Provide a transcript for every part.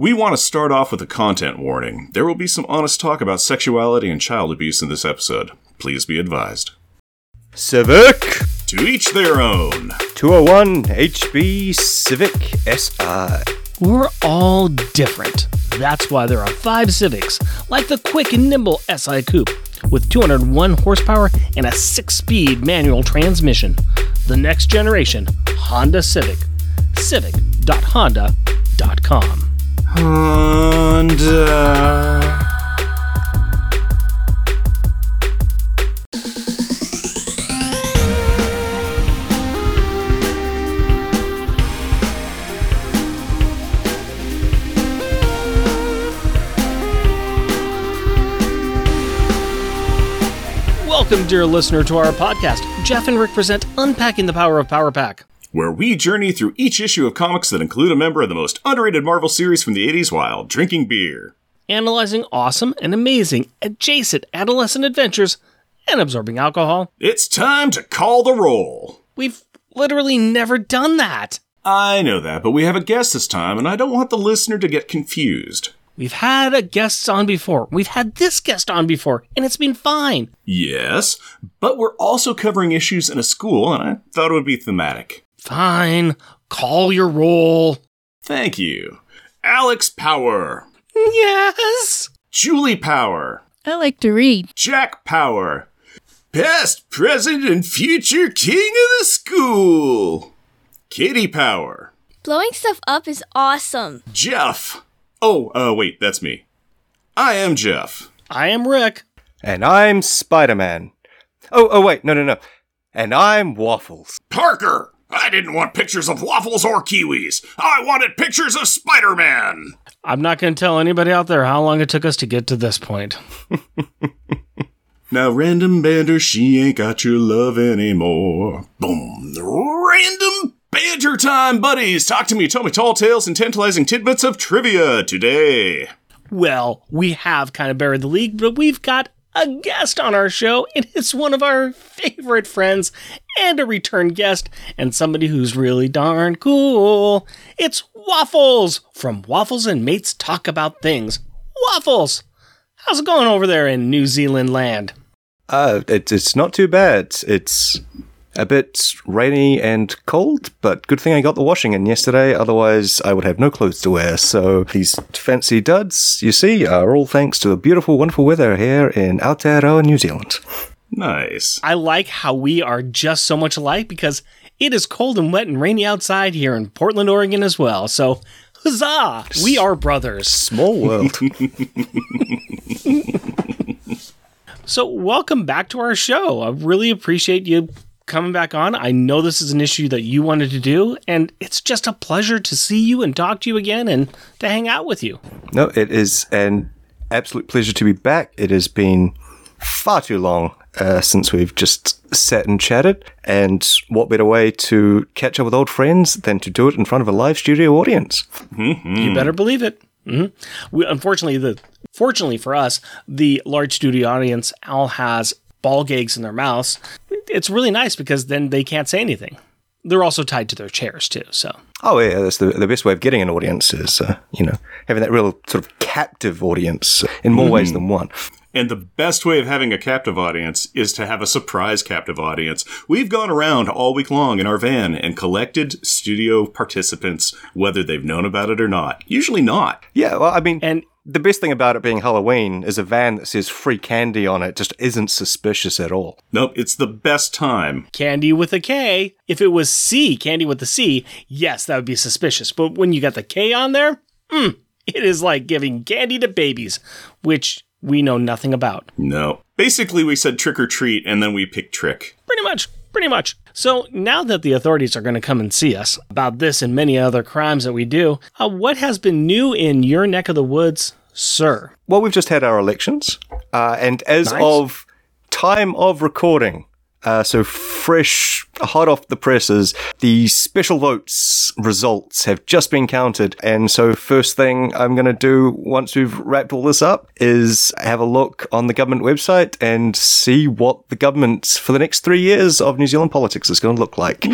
We want to start off with a content warning. There will be some honest talk about sexuality and child abuse in this episode. Please be advised. Civic To each their own. 201 HB Civic SI. We're all different. That's why there are five Civics, like the quick and nimble SI Coupe, with 201 horsepower and a six speed manual transmission. The next generation Honda Civic. Civic.honda.com. Welcome, dear listener, to our podcast. Jeff and Rick present Unpacking the Power of Power Pack. Where we journey through each issue of comics that include a member of the most underrated Marvel series from the 80s while drinking beer. Analyzing awesome and amazing adjacent adolescent adventures and absorbing alcohol. It's time to call the roll. We've literally never done that. I know that, but we have a guest this time, and I don't want the listener to get confused. We've had a guest on before. We've had this guest on before, and it's been fine. Yes, but we're also covering issues in a school, and I thought it would be thematic. Fine. Call your roll. Thank you. Alex Power, Yes. Julie Power, I like to read. Jack Power, past, present, and future king of the school. Kitty Power, Blowing stuff up is awesome. Jeff. Oh, uh, wait, that's me. I am Jeff. I am Rick. And I'm Spider Man. Oh, oh, wait, no, no, no. And I'm Waffles. Parker. I didn't want pictures of waffles or kiwis. I wanted pictures of Spider Man. I'm not going to tell anybody out there how long it took us to get to this point. Now, random banter, she ain't got your love anymore. Boom. Random banter time, buddies. Talk to me, tell me tall tales and tantalizing tidbits of trivia today. Well, we have kind of buried the league, but we've got a guest on our show. And It is one of our favorite friends and a return guest, and somebody who's really darn cool. It's Waffles from Waffles and Mates Talk About Things. Waffles! How's it going over there in New Zealand land? Uh, it, it's not too bad. It's a bit rainy and cold, but good thing I got the washing in yesterday, otherwise I would have no clothes to wear. So these fancy duds, you see, are all thanks to the beautiful, wonderful weather here in Aotearoa, New Zealand. Nice. I like how we are just so much alike because it is cold and wet and rainy outside here in Portland, Oregon as well. So, huzzah! We are brothers. Small world. So, welcome back to our show. I really appreciate you coming back on. I know this is an issue that you wanted to do, and it's just a pleasure to see you and talk to you again and to hang out with you. No, it is an absolute pleasure to be back. It has been far too long uh, since we've just sat and chatted, and what better way to catch up with old friends than to do it in front of a live studio audience? You better believe it. hmm We, unfortunately, the fortunately for us, the large studio audience all has ball gags in their mouths. It's really nice because then they can't say anything. They're also tied to their chairs too. So Oh yeah, that's the, the best way of getting an audience is, uh, you know, having that real sort of captive audience in more ways than one. And the best way of having a captive audience is to have a surprise captive audience. We've gone around all week long in our van and collected studio participants, whether they've known about it or not. Usually not. Yeah, well, I mean, and the best thing about it being Halloween is a van that says free candy on it just isn't suspicious at all. Nope, it's the best time. candy with a K. If it was C, candy with the C, yes, that would be suspicious. But when you got the K on there, mm, it is like giving candy to babies, which we know nothing about. No. Basically, we said trick or treat, and then we picked trick. Pretty much. Pretty much. So now that the authorities are going to come and see us about this and many other crimes that we do, uh, what has been new in your neck of the woods, sir? Well, we've just had our elections, uh, and as Nice. of time of recording, uh, so fresh, hot off the presses, the special votes results have just been counted. And so, first thing I'm going to do once we've wrapped all this up is have a look on the government website and see what the government for the next three years of New Zealand politics is going to look like.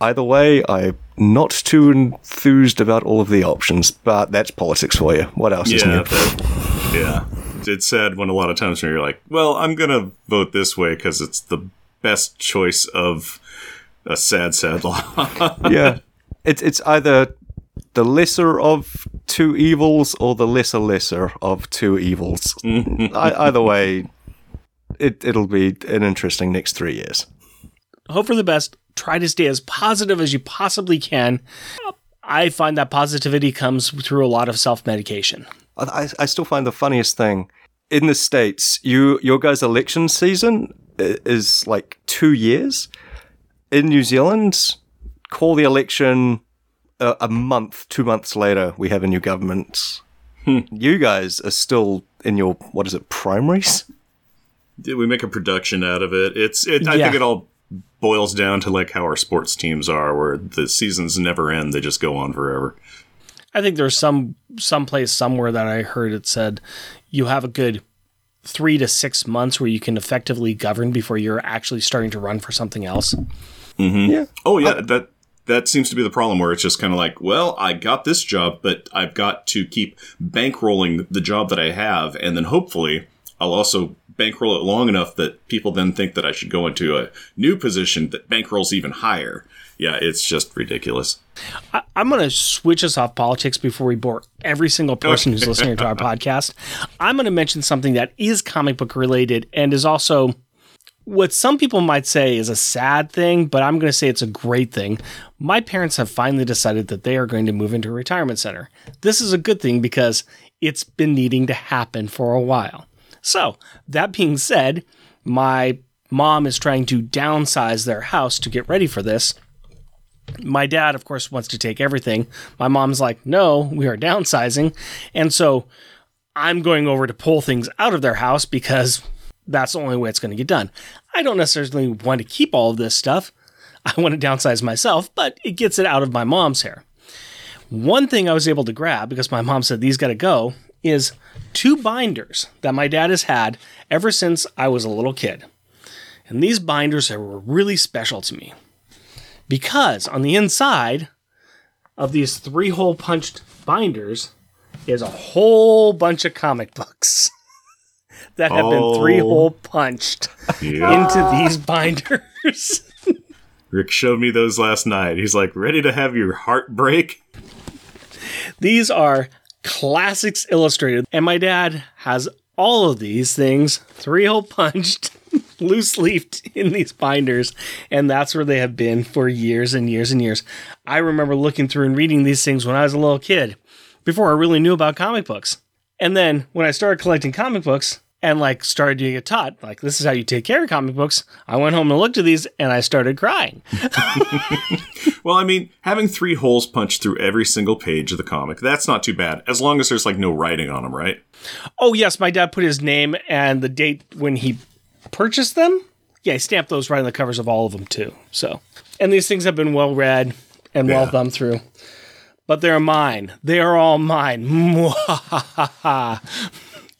Either way, I'm not too enthused about all of the options, but that's politics for you. What else is Yeah, new? that- yeah. It's sad when a lot of times when you're like, well, I'm gonna vote this way because it's the best choice of a sad, sad law. yeah, it's it's either the lesser of two evils or the lesser lesser of two evils. I, either way, it it'll be an interesting next three years. Hope for the best. Try to stay as positive as you possibly can. I find that positivity comes through a lot of self medication. I, I still find the funniest thing in the states. You your guys' election season is like two years. In New Zealand, call the election a, a month, two months later. We have a new government. Hmm. You guys are still in your what is it primaries? Did we make a production out of it? It's. It, I Yeah. think it all boils down to like how our sports teams are, where the seasons never end; they just go on forever. I think there's some some place somewhere that I heard it said you have a good three to six months where you can effectively govern before you're actually starting to run for something else. Mm-hmm. Yeah. Oh yeah, uh, that that seems to be the problem where it's just kind of like, well, I got this job, but I've got to keep bankrolling the job that I have, and then hopefully I'll also bankroll it long enough that people then think that I should go into a new position that bankrolls even higher. Yeah, it's just ridiculous. I, I'm going to switch us off politics before we bore every single person who's listening to our podcast. I'm going to mention something that is comic book related and is also what some people might say is a sad thing, but I'm going to say it's a great thing. My parents have finally decided that they are going to move into a retirement center. This is a good thing because it's been needing to happen for a while. So, that being said, my mom is trying to downsize their house to get ready for this my dad, of course, wants to take everything. My mom's like, no, we are downsizing. And so I'm going over to pull things out of their house because that's the only way it's going to get done. I don't necessarily want to keep all of this stuff. I want to downsize myself, but it gets it out of my mom's hair. One thing I was able to grab because my mom said these got to go is two binders that my dad has had ever since I was a little kid. And these binders are really special to me because on the inside of these three hole punched binders is a whole bunch of comic books that have been three hole oh. punched Yeah. into these binders. Rick showed me those last night. He's like, ready to have your heart break? these are classics illustrated, and my dad has all of these things three hole punched. Loose leafed in these binders, and that's where they have been for years and years and years. I remember looking through and reading these things when I was a little kid, before I really knew about comic books. And then when I started collecting comic books and like started to get taught, like this is how you take care of comic books, I went home and looked at these and I started crying. Well, I mean, having three holes punched through every single page of the comic, that's not too bad, as long as there's like no writing on them, right? Oh yes, my dad put his name and the date when he purchased them. Yeah, he stamped those right on the covers of all of them too. So, and these things have been well read and well Yeah. thumbed through. But they're mine. They are all mine.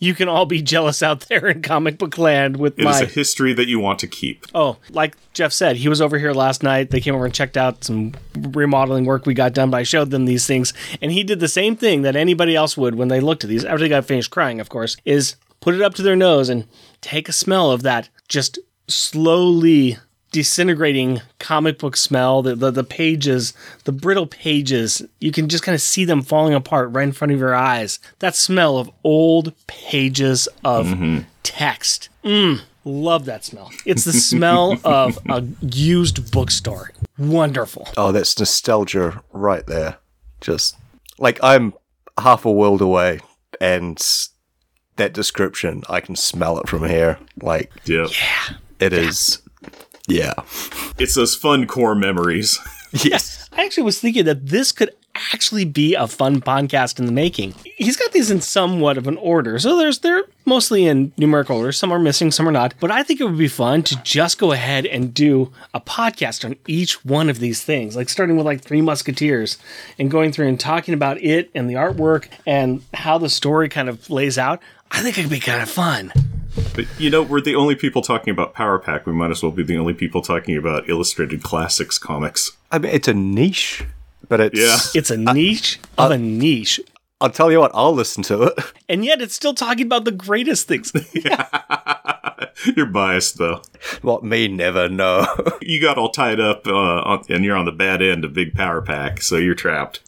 You can all be jealous out there in comic book land with It is my a history that you want to keep. Oh, like Jeff said, he was over here last night. They came over and checked out some remodeling work we got done, but I showed them these things. And he did the same thing that anybody else would when they looked at these, after they got finished crying, of course, is put it up to their nose and take a smell of that just slowly disintegrating comic book smell. The, the, the pages, the brittle pages, you can just kind of see them falling apart right in front of your eyes. That smell of old pages of mm-hmm. text. Mm, love that smell. It's the smell of a used bookstore. Wonderful. Oh, that's nostalgia right there. Just like I'm half a world away, and that description, I can smell it from here. Like Yeah. it is, yeah. It's those fun core memories. Yes. I actually was thinking that this could actually be a fun podcast in the making. He's got these in somewhat of an order. So there's they're mostly in numerical order. Some are missing, some are not. But I think it would be fun to just go ahead and do a podcast on each one of these things. Like starting with like Three Musketeers and going through and talking about it and the artwork and how the story kind of lays out. I think it could be kind of fun. But you know, we're the only people talking about Power Pack. We might as well be the only people talking about Illustrated Classics comics. I mean, it's a niche, but it's. Yeah. It's a niche of a niche. I'll tell you what, I'll listen to it. And yet it's still talking about the greatest things. You're biased, though. What me never know. You got all tied up, uh, on- and you're on the bad end of Big Power Pack, so you're trapped.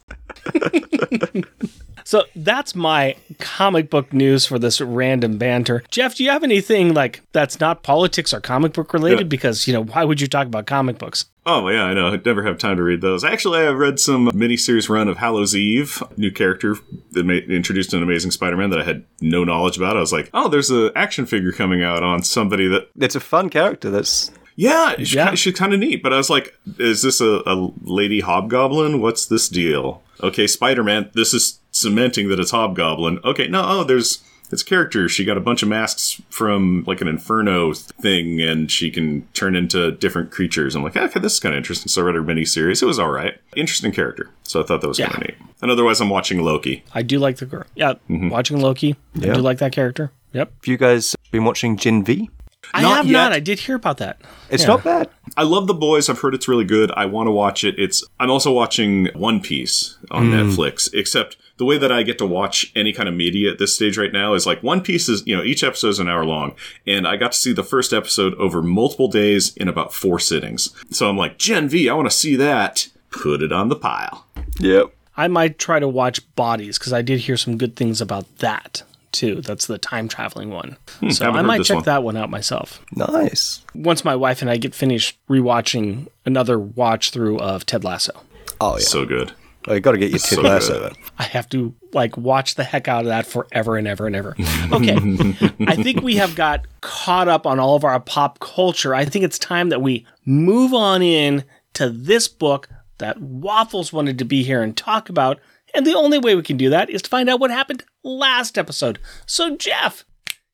So that's my comic book news for this random banter. Jeff, do you have anything like that's not politics or comic book related? Yeah. Because, you know, why would you talk about comic books? Oh yeah, I know. I never have time to read those. Actually, I read some miniseries run of Hallows Eve, new character that ma- introduced an Amazing Spider-Man that I had no knowledge about. I was like, oh, there's an action figure coming out on somebody that it's a fun character. That's Yeah, she's Yeah. Kinda, she's kind of neat. But I was like, is this a, a lady hobgoblin? What's this deal? Okay, Spider Man, this is cementing that it's hobgoblin. Okay, no, oh, there's. It's character. She got a bunch of masks from like an inferno thing, and she can turn into different creatures. I'm like, okay, this is kind of interesting. So I read her miniseries. It was all right. Interesting character. So I thought that was Yeah. kind of neat. And otherwise, I'm watching Loki. I do like the girl. Yeah, mm-hmm. watching Loki. I Yeah. do like that character. Yep. have you guys been watching Gen V? I Not have yet. not. I did hear about that. It's Yeah. not bad. I love the boys. I've heard it's really good. I want to watch it. It's. I'm also watching One Piece on hmm. Netflix. Except the way that I get to watch any kind of media at this stage right now is like One Piece is. You know, each episode is an hour long, and I got to see the first episode over multiple days in about four sittings. So I'm like, Gen V, I want to see that. Put it on the pile. Yep. I might try to watch Bodies because I did hear some good things about that too. That's the time traveling one. Hmm, so I might check one. that one out myself. Nice. Once my wife and I get finished rewatching another watch through of Ted Lasso. Oh yeah. So good. Oh, you got to get your Ted So Lasso. good. I have to like watch the heck out of that forever and ever and ever. Okay. I think we have got caught up on all of our pop culture. I think it's time that we move on in to this book that Waffles wanted to be here and talk about. And the only way we can do that is to find out what happened last episode. So, Jeff,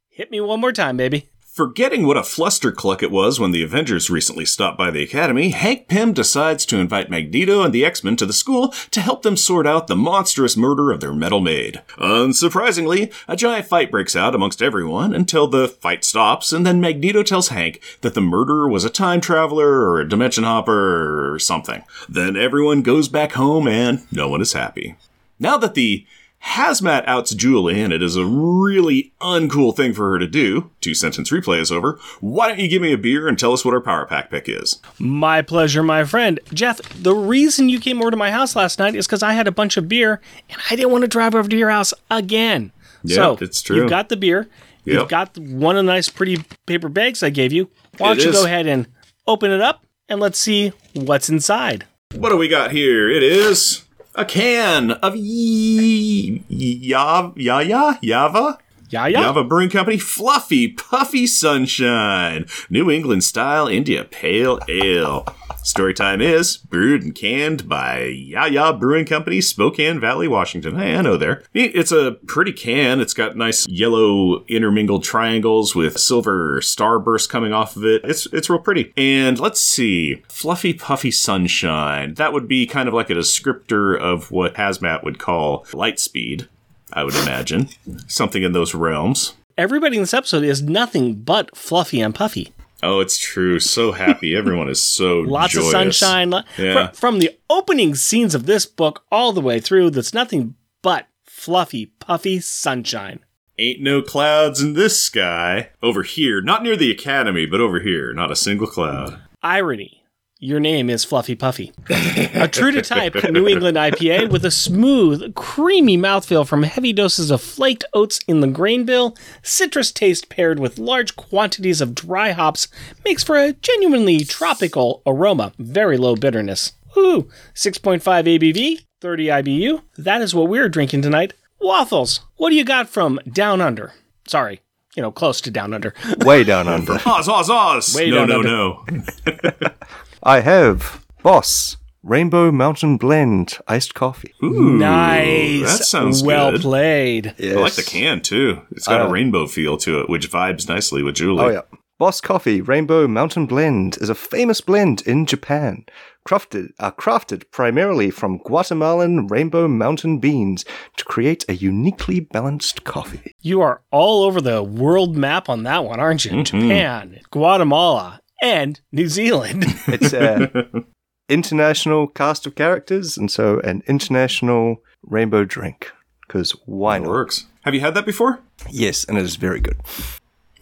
hit me one more time, baby. Forgetting what a flustercluck it was when the Avengers recently stopped by the Academy, Hank Pym decides to invite Magneto and the X-Men to the school to help them sort out the monstrous murder of their metal maid. Unsurprisingly, a giant fight breaks out amongst everyone until the fight stops, and then Magneto tells Hank that the murderer was a time traveler or a dimension hopper or something. Then everyone goes back home and no one is happy. Now that the Hazmat outs Julie, and it is a really uncool thing for her to do. Two sentence replay is over. Why don't you give me a beer and tell us what our power pack pick is? My pleasure, my friend. Jeff, the reason you came over to my house last night is because I had a bunch of beer and I didn't want to drive over to your house again. Yeah, so it's true. You've got the beer. Yep. You've got one of the nice, pretty paper bags I gave you. Why don't It you is. go ahead and open it up and let's see what's inside? What do we got here? It is a can of y- Yav Yaya Yava Yeah, yeah. Java Brewing Company Fluffy Puffy Sunshine New England style India Pale Ale. Story time is brewed and canned by Yaya Brewing Company, Spokane Valley, Washington. Hey, I know there. It's a pretty can. It's got nice yellow intermingled triangles with silver starburst coming off of it. It's it's real pretty. And let's see, Fluffy Puffy Sunshine. That would be kind of like a descriptor of what Hazmat would call light speed. I would imagine something in those realms. Everybody in this episode is nothing but fluffy and puffy. Oh, it's true. So happy. Everyone is so Lots joyous. of sunshine. Yeah. fr- from the opening scenes of this book all the way through, that's nothing but fluffy, puffy sunshine. Ain't no clouds in this sky. Over here, not near the academy, but over here, not a single cloud. Irony. Your name is Fluffy Puffy. a true to type New England IPA with a smooth, creamy mouthfeel from heavy doses of flaked oats in the grain bill, citrus taste paired with large quantities of dry hops makes for a genuinely tropical aroma. Very low bitterness. Ooh, 6.5 ABV, 30 IBU. That is what we're drinking tonight. Waffles. What do you got from Down Under? Sorry, you know, close to Down Under. Way down under. Oz, Oz, Oz! Way no, down no, under. no. I have Boss Rainbow Mountain Blend iced coffee. nice. that sounds well good. played. Yes. I like the can too. It's got Uh, a rainbow feel to it, which vibes nicely with Julie. Oh yeah. Boss Coffee Rainbow Mountain Blend is a famous blend in Japan. Crafted, uh, crafted primarily from Guatemalan rainbow mountain beans to create a uniquely balanced coffee. You are all over the world map on that one, aren't you? Japan, Guatemala, and New Zealand. It's an international cast of characters, and so an international rainbow drink. Because why It not? works. Have you had that before? Yes, and it is very good.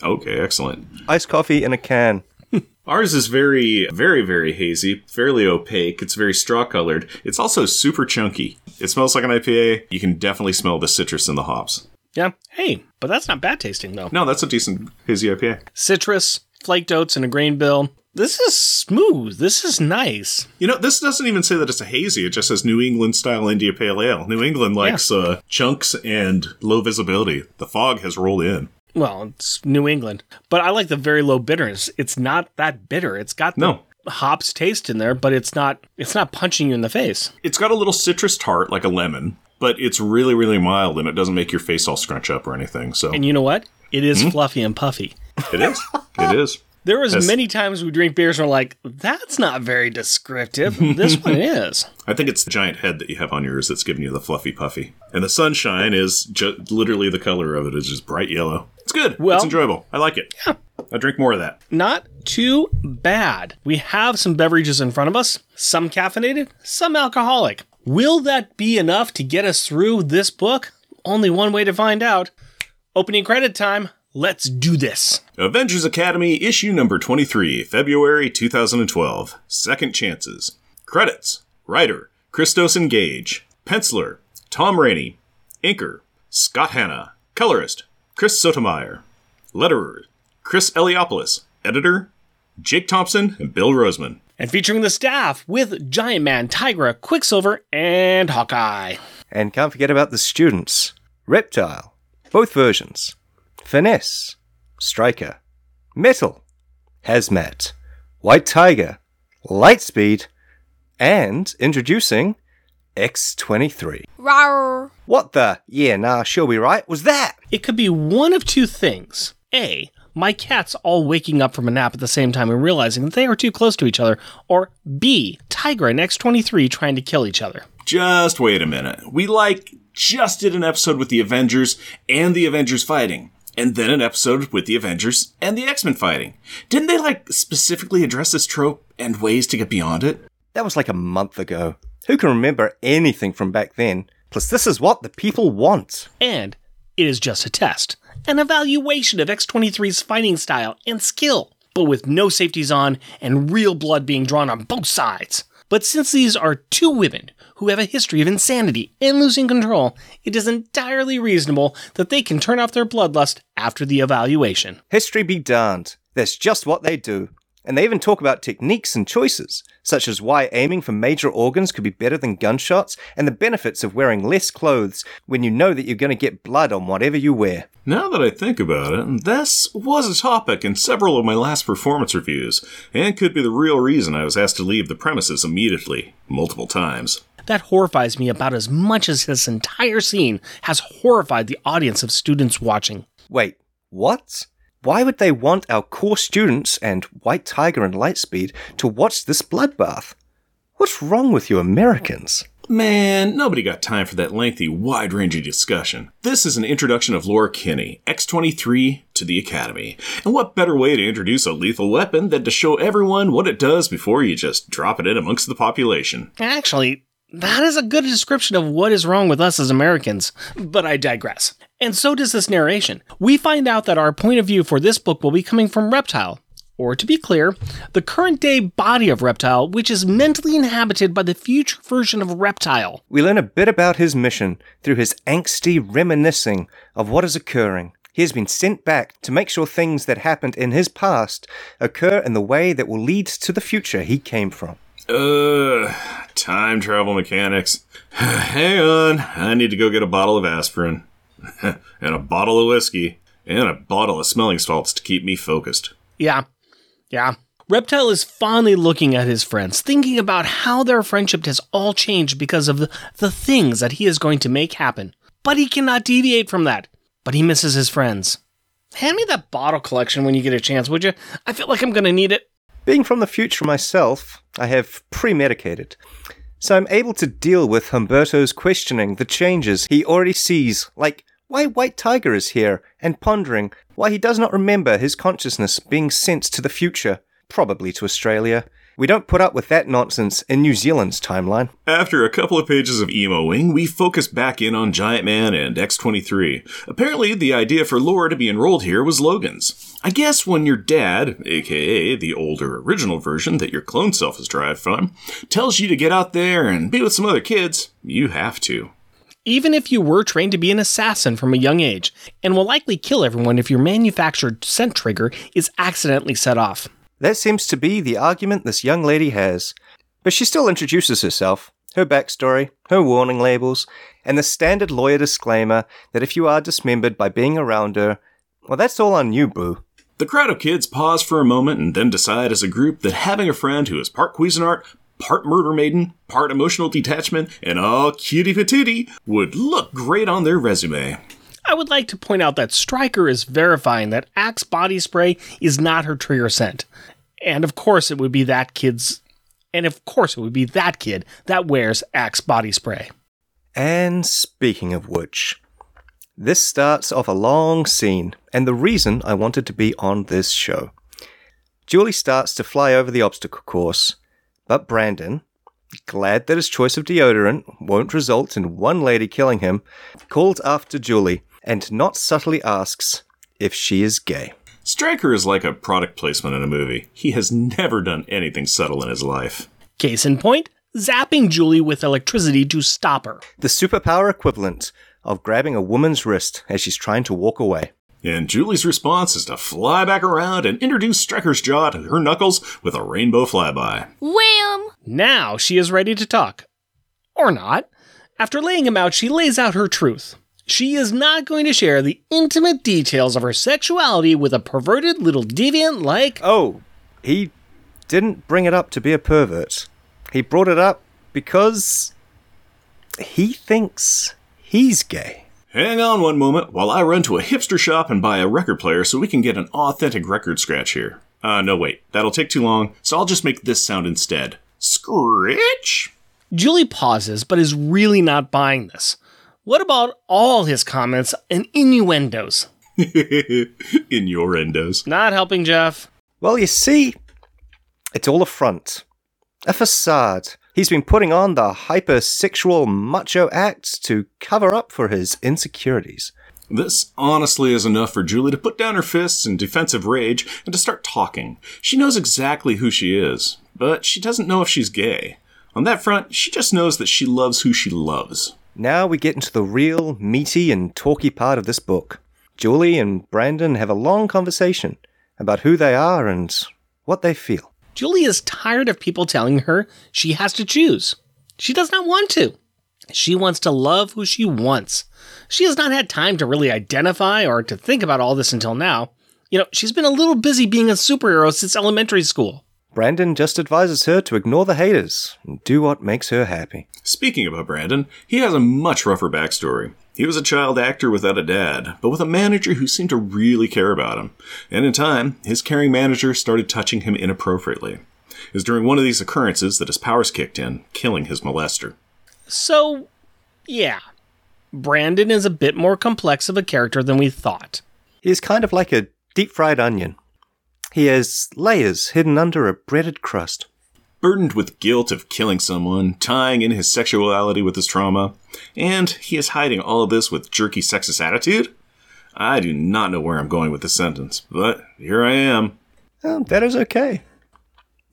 Okay, excellent. Iced coffee in a can. Ours is very, very, very hazy, fairly opaque. It's very straw colored. It's also super chunky. It smells like an IPA. You can definitely smell the citrus in the hops. yeah. Hey, but that's not bad tasting, though. No, that's a decent hazy IPA. Citrus, flaked oats, and a grain bill. This is smooth. This is nice. You know, this doesn't even say that it's a hazy. It just says New England style India Pale Ale. New England likes uh, chunks and low visibility. The fog has rolled in. Well, it's New England, but I like the very low bitterness. It's not that bitter. It's got the No. hops taste in there, but it's not. It's not punching you in the face. It's got a little citrus tart like a lemon, but it's really, really mild and it doesn't make your face all scrunch up or anything. So And you know what? It is fluffy and puffy. It is. It is. There was Yes. many times we drink beers and we're like, that's not very descriptive. this one is. I think it's the giant head that you have on yours that's giving you the fluffy puffy. And the sunshine is ju- literally the color of it is just bright yellow. It's good. Well- it's enjoyable. I like it. Yeah. I drink more of that. Not too bad. We have some beverages in front of us, some caffeinated, some alcoholic. Will that be enough to get us through this book? Only one way to find out. Opening credit time. Let's do this. Avengers Academy, issue number 23, February 2012. Second Chances. Credits Writer Christos N. Gage. Penciler Tom Rainey. Inker Scott Hanna. Colorist Chris Sotomayor. Letterer Chris Eliopoulos. Editor Jake Thompson and Bill Rosemann. And featuring the staff with Giant Man, Tigra, Quicksilver, and Hawkeye. And can't forget about the students. Reptile. Both versions. Finesse. Striker. Metal. Hazmat. White Tiger. Lightspeed. And introducing X23. Rawr. What the? Yeah, nah, she'll be right. Was that? It could be one of two things. A, my cats all waking up from a nap at the same time and realizing that they are too close to each other. Or B, Tigra and X23 trying to kill each other. Just wait a minute. We like just did an episode with the Avengers and the Avengers fighting. And then an episode with the Avengers and the X Men fighting. Didn't they like specifically address this trope and ways to get beyond it? That was like a month ago. Who can remember anything from back then? Plus, this is what the people want. And it is just a test, an evaluation of X23's fighting style and skill, but with no safeties on and real blood being drawn on both sides. But since these are two women who have a history of insanity and losing control, it is entirely reasonable that they can turn off their bloodlust after the evaluation. History be darned. That's just what they do. And they even talk about techniques and choices, such as why aiming for major organs could be better than gunshots, and the benefits of wearing less clothes when you know that you're going to get blood on whatever you wear. Now that I think about it, this was a topic in several of my last performance reviews, and could be the real reason I was asked to leave the premises immediately, multiple times. That horrifies me about as much as this entire scene has horrified the audience of students watching. Wait, what? Why would they want our core students and White Tiger and Lightspeed to watch this bloodbath? What's wrong with you Americans? Man, nobody got time for that lengthy, wide ranging discussion. This is an introduction of Laura Kinney, X23, to the Academy. And what better way to introduce a lethal weapon than to show everyone what it does before you just drop it in amongst the population? Actually, that is a good description of what is wrong with us as Americans, but I digress. And so does this narration. We find out that our point of view for this book will be coming from Reptile, or to be clear, the current day body of Reptile, which is mentally inhabited by the future version of Reptile. We learn a bit about his mission through his angsty reminiscing of what is occurring. He has been sent back to make sure things that happened in his past occur in the way that will lead to the future he came from. Ugh, time travel mechanics. Hang on, I need to go get a bottle of aspirin, and a bottle of whiskey, and a bottle of smelling salts to keep me focused. Yeah, yeah. Reptile is fondly looking at his friends, thinking about how their friendship has all changed because of the, the things that he is going to make happen. But he cannot deviate from that. But he misses his friends. Hand me that bottle collection when you get a chance, would you? I feel like I'm gonna need it. Being from the future myself, I have premedicated. So I'm able to deal with Humberto's questioning the changes he already sees, like why White Tiger is here, and pondering why he does not remember his consciousness being sent to the future, probably to Australia. We don't put up with that nonsense in New Zealand's timeline. After a couple of pages of emoing, we focus back in on Giant Man and X23. Apparently, the idea for Laura to be enrolled here was Logan's. I guess when your dad, aka the older original version that your clone self is derived from, tells you to get out there and be with some other kids, you have to. Even if you were trained to be an assassin from a young age, and will likely kill everyone if your manufactured scent trigger is accidentally set off. That seems to be the argument this young lady has. But she still introduces herself, her backstory, her warning labels, and the standard lawyer disclaimer that if you are dismembered by being around her, well, that's all on you, boo. The crowd of kids pause for a moment and then decide as a group that having a friend who is part Cuisinart, part murder maiden, part emotional detachment, and all cutie patootie would look great on their resume. I would like to point out that Striker is verifying that Axe body spray is not her trigger scent. And of course, it would be that kid's. And of course, it would be that kid that wears Axe body spray. And speaking of which, this starts off a long scene, and the reason I wanted to be on this show. Julie starts to fly over the obstacle course, but Brandon, glad that his choice of deodorant won't result in one lady killing him, calls after Julie and not subtly asks if she is gay. Striker is like a product placement in a movie. He has never done anything subtle in his life. Case in point, zapping Julie with electricity to stop her. The superpower equivalent of grabbing a woman's wrist as she's trying to walk away. And Julie's response is to fly back around and introduce Striker's jaw to her knuckles with a rainbow flyby. Wham! Now she is ready to talk. Or not. After laying him out, she lays out her truth. She is not going to share the intimate details of her sexuality with a perverted little deviant like. Oh, he didn't bring it up to be a pervert. He brought it up because he thinks he's gay. Hang on one moment while I run to a hipster shop and buy a record player so we can get an authentic record scratch here. Uh, no, wait. That'll take too long, so I'll just make this sound instead. Scritch? Julie pauses, but is really not buying this. What about all his comments and innuendos? in your endos. Not helping Jeff. Well, you see, it's all a front, a facade. He's been putting on the hypersexual macho act to cover up for his insecurities. This honestly is enough for Julie to put down her fists in defensive rage and to start talking. She knows exactly who she is, but she doesn't know if she's gay. On that front, she just knows that she loves who she loves. Now we get into the real meaty and talky part of this book. Julie and Brandon have a long conversation about who they are and what they feel. Julie is tired of people telling her she has to choose. She does not want to. She wants to love who she wants. She has not had time to really identify or to think about all this until now. You know, she's been a little busy being a superhero since elementary school. Brandon just advises her to ignore the haters and do what makes her happy. Speaking about Brandon, he has a much rougher backstory. He was a child actor without a dad, but with a manager who seemed to really care about him. And in time, his caring manager started touching him inappropriately. It was during one of these occurrences that his powers kicked in, killing his molester. So, yeah. Brandon is a bit more complex of a character than we thought. He's kind of like a deep fried onion. He has layers hidden under a breaded crust. Burdened with guilt of killing someone, tying in his sexuality with his trauma, and he is hiding all of this with jerky sexist attitude? I do not know where I'm going with this sentence, but here I am. Oh, that is okay.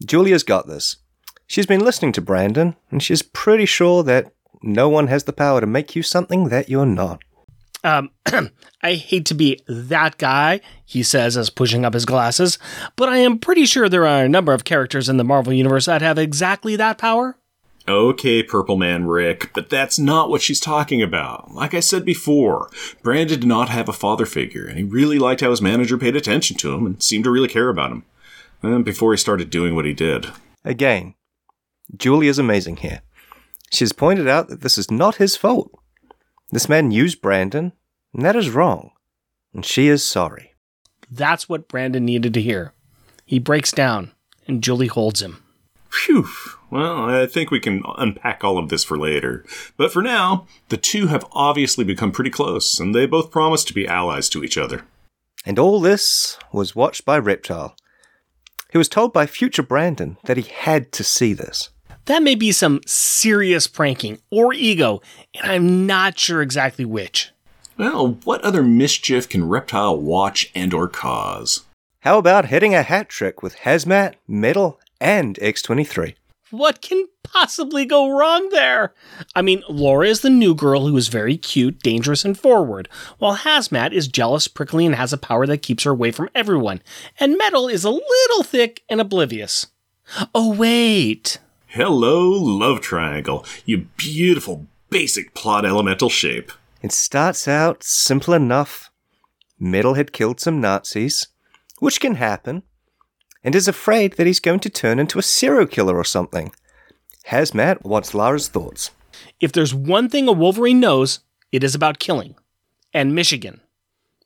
Julia's got this. She's been listening to Brandon, and she's pretty sure that no one has the power to make you something that you're not. Um, I hate to be that guy, he says as pushing up his glasses, but I am pretty sure there are a number of characters in the Marvel Universe that have exactly that power. Okay, Purple Man Rick, but that's not what she's talking about. Like I said before, Brandon did not have a father figure, and he really liked how his manager paid attention to him and seemed to really care about him. And before he started doing what he did. Again, Julie is amazing here. She's pointed out that this is not his fault. This man used Brandon, and that is wrong. And she is sorry. That's what Brandon needed to hear. He breaks down, and Julie holds him. Phew. Well, I think we can unpack all of this for later. But for now, the two have obviously become pretty close, and they both promise to be allies to each other. And all this was watched by Reptile. He was told by future Brandon that he had to see this. That may be some serious pranking or ego, and I'm not sure exactly which. Well, what other mischief can Reptile watch and or cause? How about hitting a hat trick with Hazmat, Metal, and X23? What can possibly go wrong there? I mean, Laura is the new girl who is very cute, dangerous, and forward, while Hazmat is jealous, prickly, and has a power that keeps her away from everyone, and Metal is a little thick and oblivious. Oh, wait. Hello, love triangle, you beautiful basic plot elemental shape. It starts out simple enough. Metal had killed some Nazis, which can happen, and is afraid that he's going to turn into a serial killer or something. Hazmat wants Laura's thoughts. If there's one thing a Wolverine knows, it is about killing. And Michigan.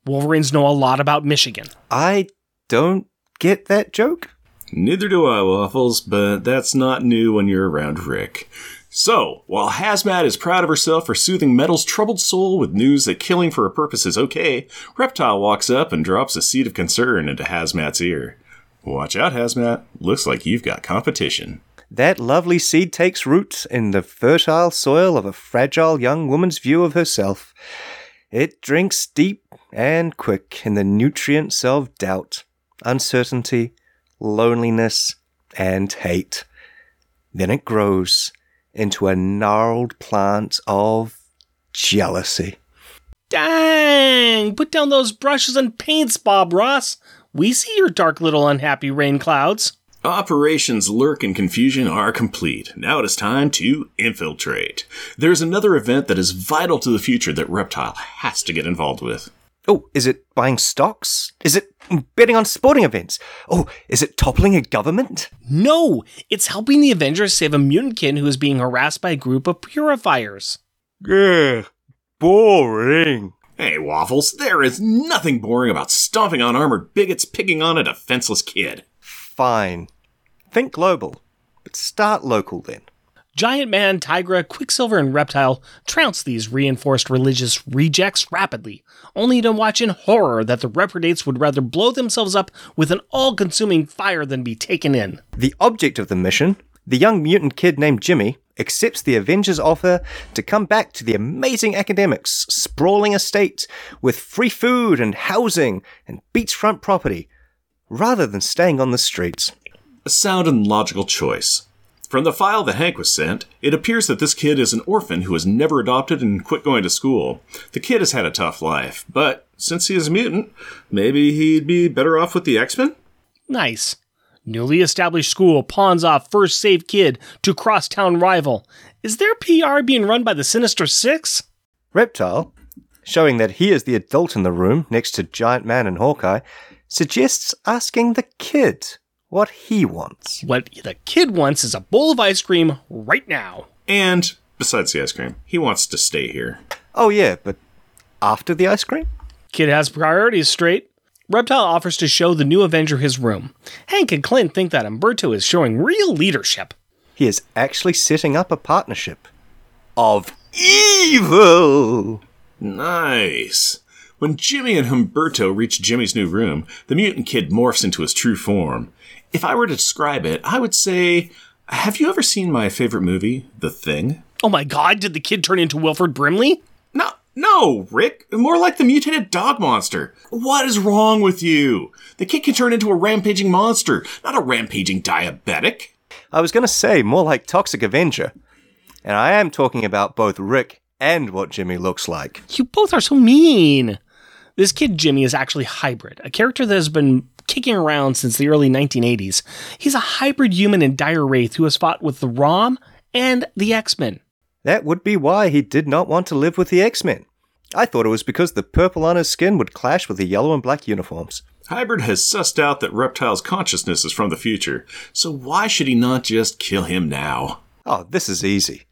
Wolverines know a lot about Michigan. I don't get that joke. Neither do I, Waffles, but that's not new when you're around Rick. So, while Hazmat is proud of herself for soothing Metal's troubled soul with news that killing for a purpose is okay, Reptile walks up and drops a seed of concern into Hazmat's ear. Watch out, Hazmat. Looks like you've got competition. That lovely seed takes root in the fertile soil of a fragile young woman's view of herself. It drinks deep and quick in the nutrients of doubt, uncertainty, loneliness, and hate. Then it grows into a gnarled plant of jealousy. Dang! Put down those brushes and paints, Bob Ross. We see your dark little unhappy rain clouds. Operations Lurk and Confusion are complete. Now it is time to infiltrate. There's another event that is vital to the future that Reptile has to get involved with. Oh, is it buying stocks? Is it betting on sporting events? Oh, is it toppling a government? No, it's helping the Avengers save a mutant kid who is being harassed by a group of purifiers. Ugh, boring. Hey, Waffles, there is nothing boring about stomping on armored bigots picking on a defenseless kid. Fine. Think global, but start local then. Giant Man, Tigra, Quicksilver, and Reptile trounce these reinforced religious rejects rapidly, only to watch in horror that the reprobates would rather blow themselves up with an all consuming fire than be taken in. The object of the mission, the young mutant kid named Jimmy, accepts the Avengers' offer to come back to the amazing academics' sprawling estate with free food and housing and beachfront property, rather than staying on the streets. A sound and logical choice. From the file that Hank was sent, it appears that this kid is an orphan who was never adopted and quit going to school. The kid has had a tough life, but since he is a mutant, maybe he'd be better off with the X Men? Nice. Newly established school pawns off first safe kid to crosstown rival. Is their PR being run by the Sinister Six? Reptile, showing that he is the adult in the room next to Giant Man and Hawkeye, suggests asking the kid what he wants. What the kid wants is a bowl of ice cream right now. And, besides the ice cream, he wants to stay here. Oh, yeah, but after the ice cream? Kid has priorities straight. Reptile offers to show the new Avenger his room. Hank and Clint think that Humberto is showing real leadership. He is actually setting up a partnership of evil. Nice. When Jimmy and Humberto reach Jimmy's new room, the mutant kid morphs into his true form. If I were to describe it, I would say Have you ever seen my favorite movie, The Thing? Oh my god, did the kid turn into Wilford Brimley? No, no, Rick. More like the mutated dog monster. What is wrong with you? The kid can turn into a rampaging monster, not a rampaging diabetic. I was going to say more like Toxic Avenger. And I am talking about both Rick and what Jimmy looks like. You both are so mean. This kid Jimmy is actually hybrid, a character that has been kicking around since the early 1980s. He's a hybrid human and dire wraith who has fought with the ROM and the X Men. That would be why he did not want to live with the X Men. I thought it was because the purple on his skin would clash with the yellow and black uniforms. Hybrid has sussed out that Reptile's consciousness is from the future, so why should he not just kill him now? Oh, this is easy.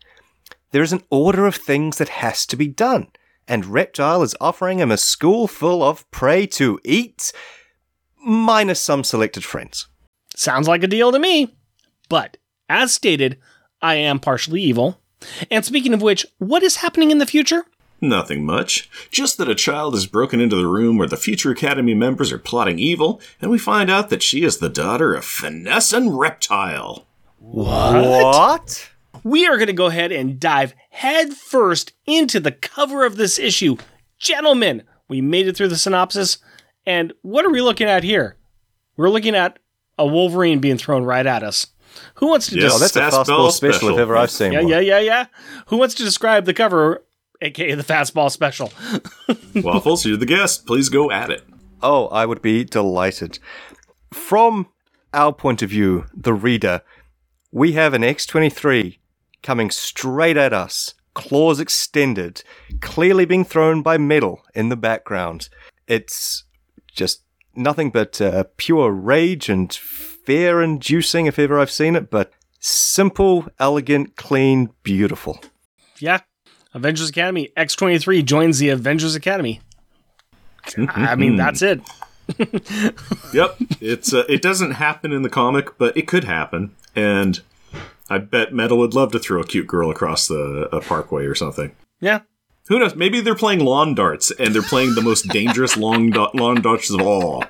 There is an order of things that has to be done, and Reptile is offering him a school full of prey to eat, minus some selected friends. Sounds like a deal to me. But, as stated, I am partially evil. And speaking of which, what is happening in the future? Nothing much. Just that a child is broken into the room where the future Academy members are plotting evil, and we find out that she is the daughter of Finesse and Reptile. What? We are going to go ahead and dive headfirst into the cover of this issue. Gentlemen, we made it through the synopsis. And what are we looking at here? We're looking at a Wolverine being thrown right at us. Who wants to Yes. Oh, that's a Fastball fastball special, special. if ever I've seen Yeah, one. yeah, yeah, yeah. Who wants to describe the cover, aka the fastball special? Waffles, you're the guest. Please go at it. Oh, I would be delighted. From our point of view, the reader, we have an X23 coming straight at us, claws extended, clearly being thrown by Mettle in the background. It's just nothing but uh, pure rage and fear inducing, if ever I've seen it, but simple, elegant, clean, beautiful. Yeah. Avengers Academy. X23 joins the Avengers Academy. I mean, that's it. Yep, it's uh, it doesn't happen in the comic, but it could happen, and I bet Mettle would love to throw a cute girl across the a parkway or something. Yeah. Who knows? Maybe they're playing lawn darts, and they're playing the most dangerous lawn da- lawn darts of all.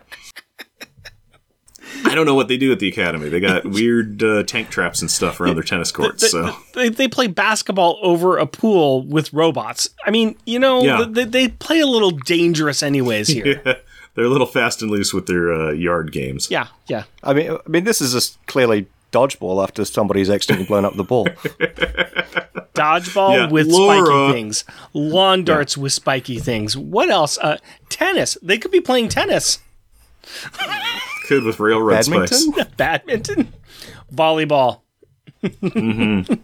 I don't know what they do at the academy. They got weird uh, tank traps and stuff around their tennis courts. So They, they play basketball over a pool with robots. I mean, you know, Yeah. they, they play a little dangerous, anyways, here. they're a little fast and loose with their uh, yard games. yeah, yeah. I mean, I mean, this is just clearly dodgeball after somebody's accidentally blown up the ball. Dodgeball Yeah, with Laura. spiky things, lawn darts with spiky things. What else? Uh, tennis. They could be playing tennis, Could with railroad spice. Badminton? badminton, volleyball. mhm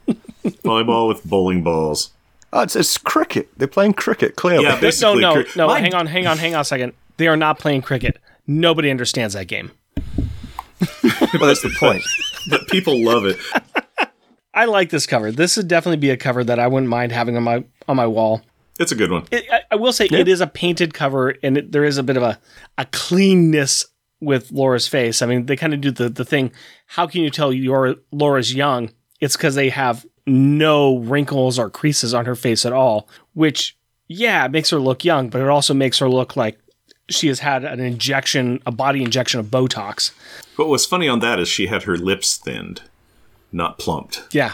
Volleyball with bowling balls. Oh, it's, it's cricket. They're playing cricket, clearly. Yeah, No, basically. no, cri- no. My- Hang on, hang on, hang on a second. They are not playing cricket. Nobody understands that game. well, that's the point. But people love it. I like this cover. This would definitely be a cover that I wouldn't mind having on my on my wall. It's a good one. It, I, I will say it is a painted cover, and it, there is a bit of a a cleanness with Laura's face. I mean, they kind of do the the thing. How can you tell your Laura's young? It's because they have no wrinkles or creases on her face at all, which yeah, it makes her look young, but it also makes her look like she has had an injection, a body injection of Botox. What was funny on that is she had her lips thinned, not plumped. Yeah,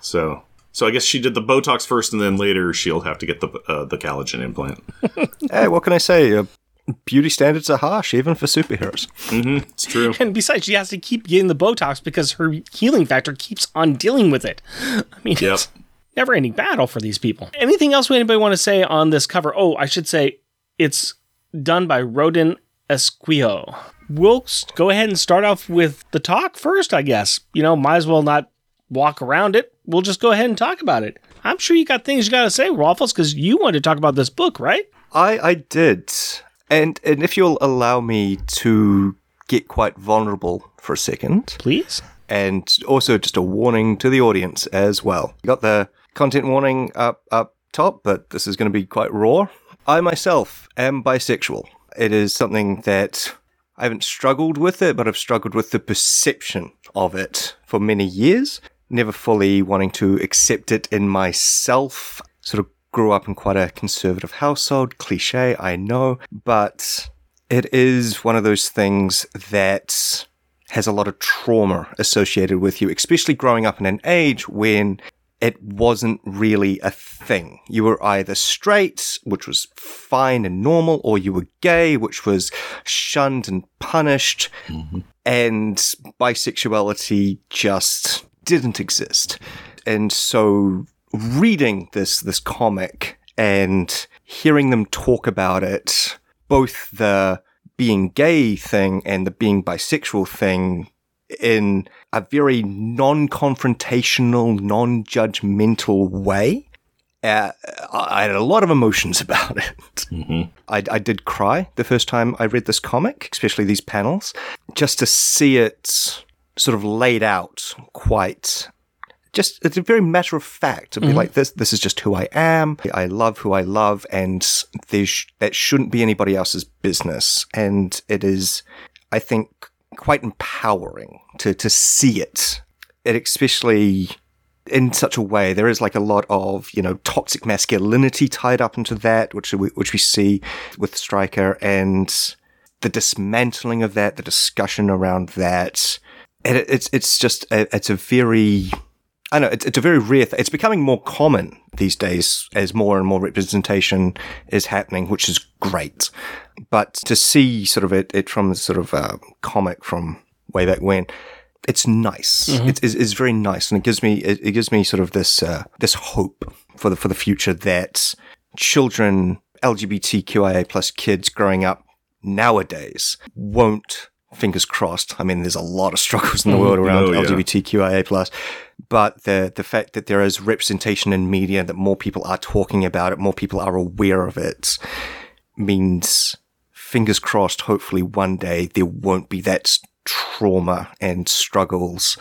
So, so I guess she did the Botox first, and then later she'll have to get the uh, the collagen implant. hey, what can I say? Uh, beauty standards are harsh, even for superheroes. It's true. and besides, she has to keep getting the Botox because her healing factor keeps on dealing with it. I mean, Yep. it's never ending battle for these people. Anything else anybody want to say on this cover? Oh, I should say it's done by Rodin Esquejo. We'll go ahead and start off with the talk first, I guess. You know, might as well not walk around it. We'll just go ahead and talk about it. I'm sure you got things you got to say, Waffles, because you wanted to talk about this book, right? I I did, and and if you'll allow me to get quite vulnerable for a second, Please. and also just a warning to the audience as well. You got the content warning up up top, but this is going to be quite raw. I myself am bisexual. It is something that I haven't struggled with it, but I've struggled with the perception of it for many years. Never fully wanting to accept it in myself. Sort of grew up in quite a conservative household, cliche, I know, but it is one of those things that has a lot of trauma associated with you, especially growing up in an age when it wasn't really a thing. You were either straight, which was fine and normal, or you were gay, which was shunned and punished, mm-hmm. and bisexuality just didn't exist. And so reading this this comic and hearing them talk about it, both the being gay thing and the being bisexual thing in a very non-confrontational, non-judgmental way. Uh, I had a lot of emotions about it. I, I did cry the first time I read this comic, especially these panels, just to see it sort of laid out quite just it's a very matter of fact. To be like this this is just who i am. I love who i love and there's that shouldn't be anybody else's business. And it is I think, quite empowering to, to see it. It especially in such a way. There is like a lot of, you know, toxic masculinity tied up into that, which we, which we see with Striker and the dismantling of that, the discussion around that. And it, it's, it's just, a, it's a very, I know it's, it's a very rare. Th- it's becoming more common these days as more and more representation is happening, which is great. But to see sort of it, it from sort of a comic from way back when, it's nice. Mm-hmm. It's, it's, it's very nice, and it gives me it, it gives me sort of this uh, this hope for the for the future that children LGBTQIA plus kids growing up nowadays won't. Fingers crossed. I mean, there's a lot of struggles in the mm-hmm. world around Oh, yeah. LGBTQIA plus, but the the fact that there is representation in media, that more people are talking about it, more people are aware of it, means fingers crossed. Hopefully, one day there won't be that trauma and struggles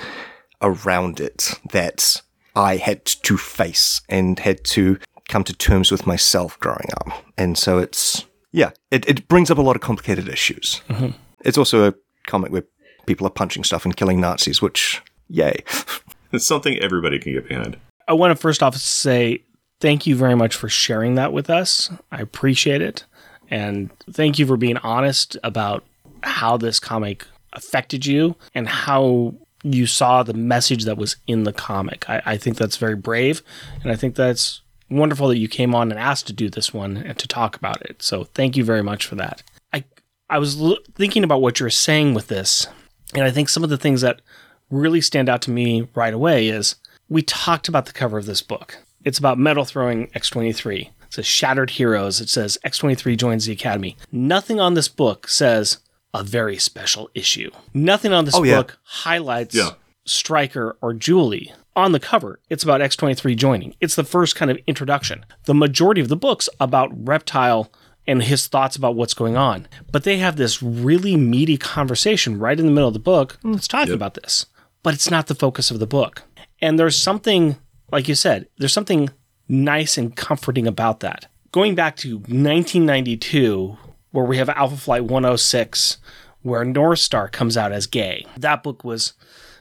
around it that I had to face and had to come to terms with myself growing up. And so it's yeah, it, it brings up a lot of complicated issues. Mm-hmm. It's also a comic where people are punching stuff and killing Nazis, which yay. It's something everybody can get behind. I want to first off say thank you very much for sharing that with us. I appreciate it. And thank you for being honest about how this comic affected you and how you saw the message that was in the comic. I, I think that's very brave. And I think that's wonderful that you came on and asked to do this one and to talk about it. So thank you very much for that. I, I was l- thinking about what you're saying with this. And I think some of the things that really stand out to me right away is we talked about the cover of this book. It's about Mettle throwing X23. It says Shattered Heroes. It says X23 joins the Academy. Nothing on this book says a very special issue. Nothing on this Oh, yeah. book highlights Yeah. Striker or Julie. On the cover, it's about X23 joining. It's the first kind of introduction. The majority of the book's about Reptile and his thoughts about what's going on. But they have this really meaty conversation right in the middle of the book. Mm, Let's talk about this. But it's not the focus of the book. And there's something, like you said, there's something nice and comforting about that. Going back to 1992, where we have Alpha Flight 106, where North Star comes out as gay. That book was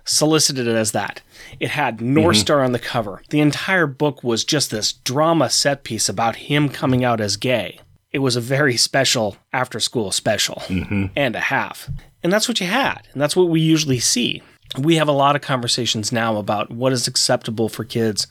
solicited as that. It had North mm-hmm. Star on the cover. The entire book was just this drama set piece about him coming out as gay. It was a very special after school special mm-hmm. and a half. And that's what you had. And that's what we usually see. We have a lot of conversations now about what is acceptable for kids,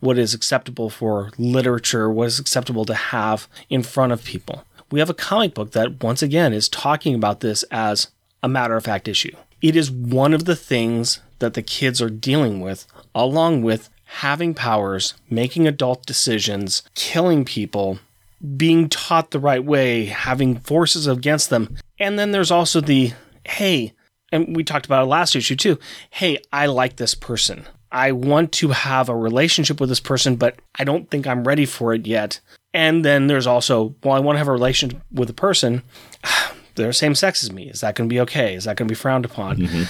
what is acceptable for literature, what is acceptable to have in front of people. We have a comic book that, once again, is talking about this as a matter of fact issue. It is one of the things that the kids are dealing with, along with having powers, making adult decisions, killing people, being taught the right way, having forces against them. And then there's also the hey, and we talked about it last issue too. Hey, I like this person. I want to have a relationship with this person, but I don't think I'm ready for it yet. And then there's also, well, I want to have a relationship with a person. They're same sex as me. Is that going to be okay? Is that going to be frowned upon? Mm-hmm.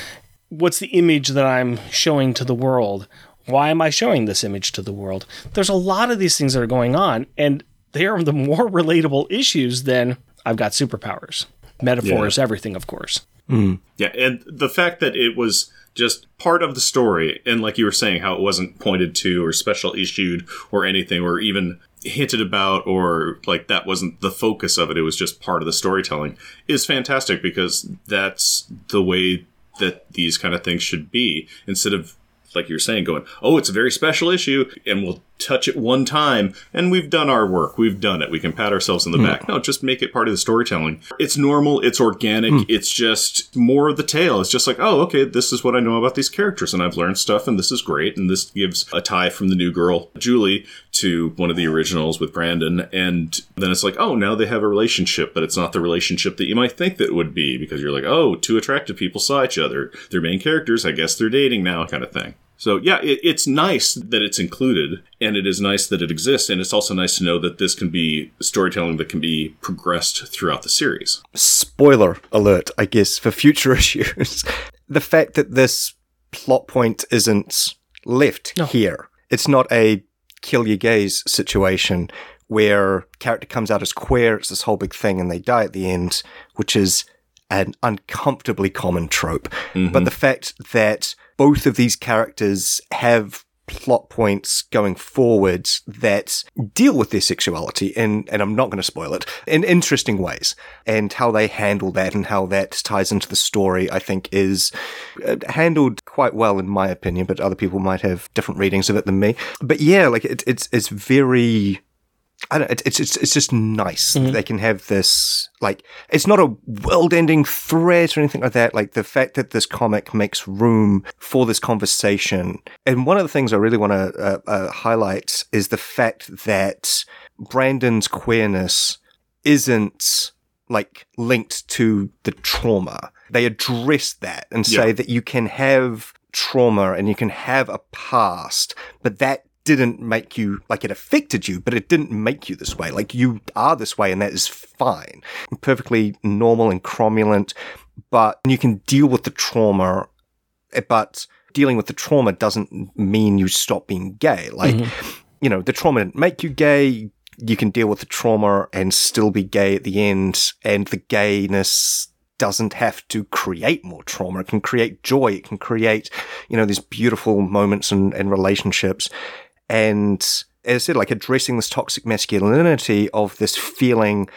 What's the image that I'm showing to the world? Why am I showing this image to the world? There's a lot of these things that are going on, and they are the more relatable issues than I've got superpowers. Metaphors, everything, of course. Mm. Yeah, and the fact that it was just part of the story, and like you were saying, how it wasn't pointed to or special issued or anything, or even hinted about, or like that wasn't the focus of it, it was just part of the storytelling, is fantastic because that's the way that these kind of things should be. Instead of, like you're saying, going, oh, it's a very special issue, and we'll touch it one time, and we've done our work. We've done it. We can pat ourselves on the hmm. back. No, just make it part of the storytelling. It's normal. It's organic. Hmm. It's just more of the tale. It's just like, oh, okay, this is what I know about these characters, and I've learned stuff, and this is great. And this gives a tie from the new girl, Julie, to one of the originals with Brandon. And then it's like, oh, now they have a relationship, but it's not the relationship that you might think that it would be because you're like, oh, two attractive people saw each other. They're main characters. I guess they're dating now, kind of thing. So yeah, it, it's nice that it's included, and it is nice that it exists, and it's also nice to know that this can be storytelling that can be progressed throughout the series. spoiler alert, I guess, for future issues. the fact that this plot point isn't left here. It's not a kill your gays situation where character comes out as queer, it's this whole big thing and they die at the end, which is an uncomfortably common trope. But mm-hmm. the fact that both of these characters have plot points going forward that deal with their sexuality and and I'm not going to spoil it in interesting ways. And how they handle that and how that ties into the story I think is uh, handled quite well in my opinion but other people might have different readings of it than me. But yeah like it, it's it's very I don't. It's it's it's just nice. that They can have this like it's not a world-ending threat or anything like that. Like the fact that this comic makes room for this conversation. And one of the things I really want to uh, uh, highlight is the fact that Brandon's queerness isn't like linked to the trauma. They address that and say that you can have trauma and you can have a past, but that didn't make you like it affected you, but it didn't make you this way. Like you are this way and that is fine. Perfectly normal and cromulent, but you can deal with the trauma, eh, but dealing with the trauma doesn't mean you stop being gay. Like, you know, the trauma didn't make you gay. You can deal with the trauma and still be gay at the end, and the gayness doesn't have to create more trauma. It can create joy. It can create, you know, these beautiful moments and, and relationships. And as I said, like addressing this toxic masculinity of this feeling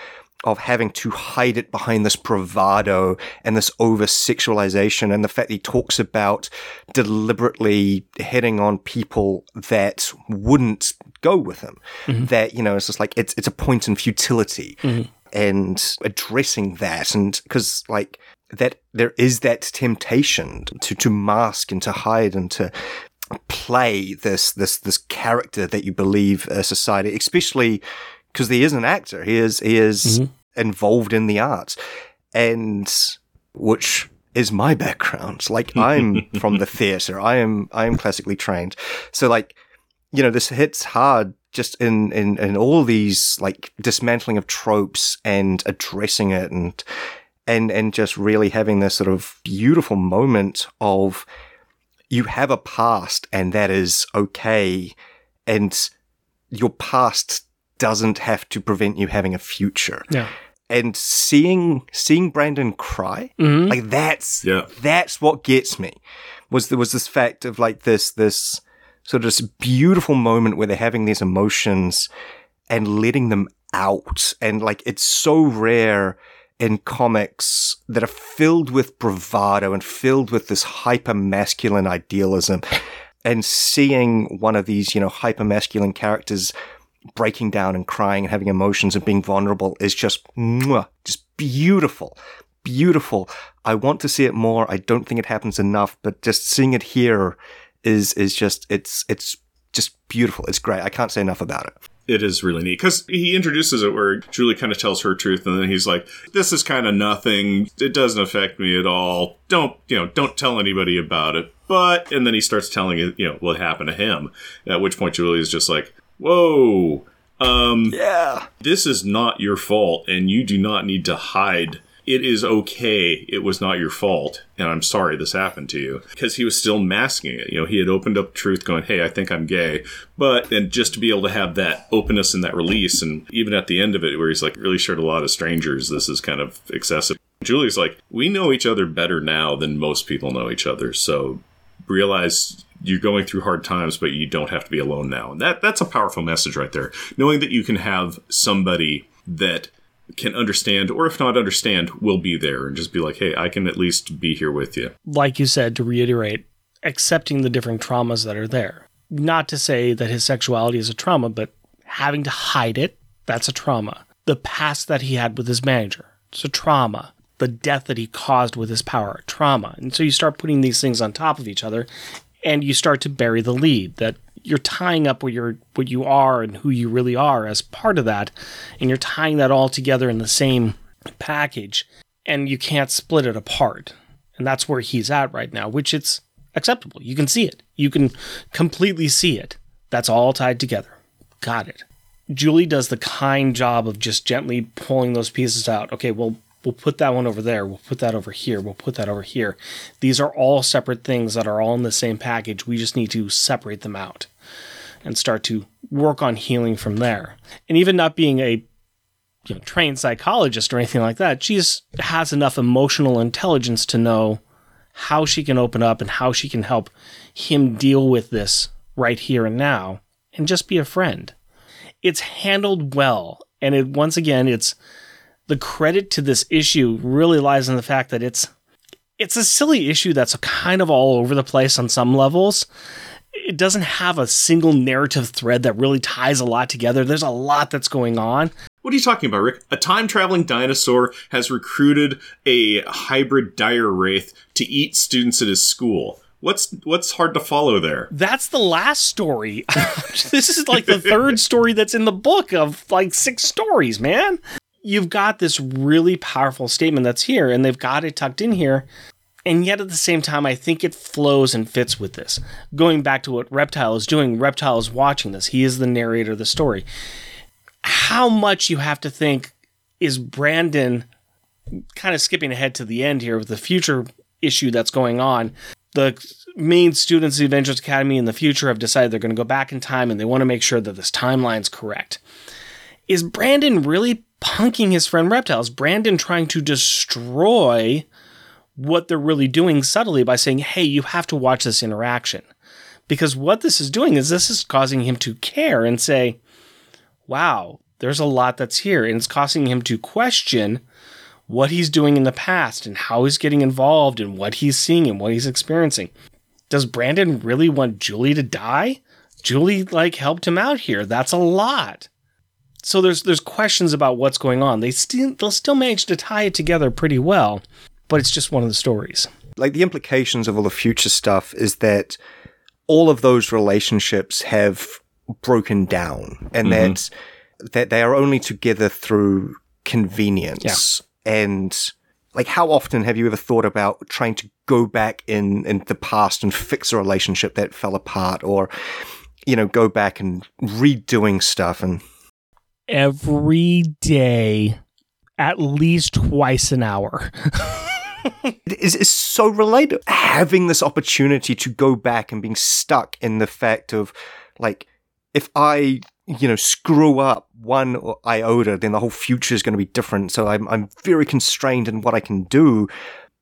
of having to hide it behind this bravado and this over sexualization and the fact that he talks about deliberately hitting on people that wouldn't go with him. Mm-hmm. That, you know, it's just like it's it's a point in futility. Mm-hmm. And addressing that and because like that there is that temptation to to mask and to hide and to play this this this character that you believe a society especially because he is an actor. He is he is mm-hmm. involved in the arts. And which is my background. Like i'm from the theater. I am i am classically trained. So like you know this hits hard just in in in all these like dismantling of tropes and addressing it and and and just really having this sort of beautiful moment of you have a past and that is okay and your past doesn't have to prevent you having a future Yeah. and seeing seeing Brandon cry mm-hmm. like that's Yeah. that's what gets me was there was this fact of like this this sort of this beautiful moment where they're having these emotions and letting them out and like it's so rare in comics that are filled with bravado and filled with this hyper masculine idealism and seeing one of these you know hyper masculine characters breaking down and crying and having emotions and being vulnerable is just mwah, just beautiful beautiful. I want to see it more. I don't think it happens enough but just seeing it here is is just it's it's just beautiful. It's great. I can't say enough about it It is really neat because he introduces it where Julie kind of tells her truth, and then he's like, "This is kind of nothing. It doesn't affect me at all. Don't you know? Don't tell anybody about it." But and then he starts telling it, you know, what happened to him. At which point Julie is just like, "Whoa, um, yeah this is not your fault, and you do not need to hide." It is okay. It was not your fault, and I'm sorry this happened to you. Because he was still masking it. You know, he had opened up truth, going, "Hey, I think I'm gay," but and just to be able to have that openness and that release, and even at the end of it, where he's like, "Really shared a lot of strangers. This is kind of excessive." Julie's like, "We know each other better now than most people know each other, so realize you're going through hard times, but you don't have to be alone now. And that that's a powerful message right there. Knowing that you can have somebody that can understand, or if not understand, will be there and just be like, hey, I can at least be here with you. like you said, to reiterate, accepting the different traumas that are there. Not to say that his sexuality is a trauma, but having to hide it, that's a trauma. The past that he had with his manager, it's a trauma. The death that he caused with his power, trauma. And so you start putting these things on top of each other and you start to bury the lead that you're tying up what you're what you are and who you really are as part of that and you're tying that all together in the same package and you can't split it apart. And that's where he's at right now which it's acceptable. You can see it. You can completely see it. That's all tied together. Got it. Julie does the kind job of just gently pulling those pieces out. Okay well we'll put that one over there. We'll put that over here. We'll put that over here. These are all separate things that are all in the same package. We just need to separate them out and start to work on healing from there and even not being a you know, trained psychologist or anything like that. She has enough emotional intelligence to know how she can open up and how she can help him deal with this right here and now and just be a friend. It's handled well. And it once again, it's the credit to this issue really lies in the fact that it's it's a silly issue that's kind of all over the place on some levels. It doesn't have a single narrative thread that really ties a lot together. There's a lot that's going on. What are you talking about, Rick? A time traveling dinosaur has recruited a hybrid dire wraith to eat students at his school. What's what's hard to follow there? That's the last story. this is like the third story that's in the book of like six stories, man. You've got this really powerful statement that's here, and they've got it tucked in here. And yet at the same time, I think it flows and fits with this. Going back to what Reptile is doing, Reptile is watching this. He is the narrator of the story. How much you have to think is Brandon kind of skipping ahead to the end here with the future issue that's going on the main students of the Avengers Academy in the future have decided they're going to go back in time and they want to make sure that this timeline's correct. Is Brandon really punking his friend Reptile? Is Brandon trying to destroy what they're really doing subtly by saying, hey, you have to watch this interaction? Because what this is doing is this is causing him to care and say, wow, there's a lot that's here. And it's causing him to question what he's doing in the past and how he's getting involved and what he's seeing and what he's experiencing. Does Brandon really want Julie to die? Julie like helped him out here. That's a lot. So there's there's questions about what's going on. They still they'll still manage to tie it together pretty well, but it's just one of the stories. Like the implications of all the future stuff is that all of those relationships have broken down and mm-hmm. that that they are only together through convenience and like how often have you ever thought about trying to go back in in the past and fix a relationship that fell apart or you know go back and redoing stuff and every day at least twice an hour is, is so related having this opportunity to go back and being stuck in the fact of like if i you know, screw up one iota, then the whole future is going to be different. So I'm, I'm very constrained in what I can do.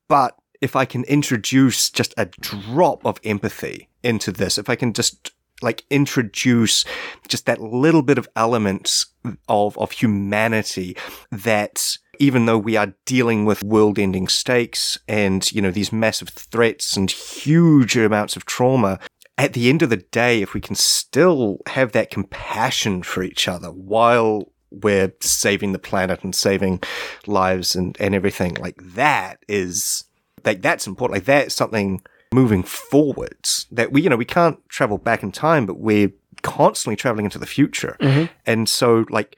But if I can introduce just a drop of empathy into this, if I can just like introduce just that little bit of elements of, of humanity that even though we are dealing with world ending stakes and, you know, these massive threats and huge amounts of trauma, at the end of the day, if we can still have that compassion for each other while we're saving the planet and saving lives and, and everything like that is like that's important. Like that's something moving forwards that we, you know, we can't travel back in time, but we're constantly traveling into the future. Mm-hmm. And so like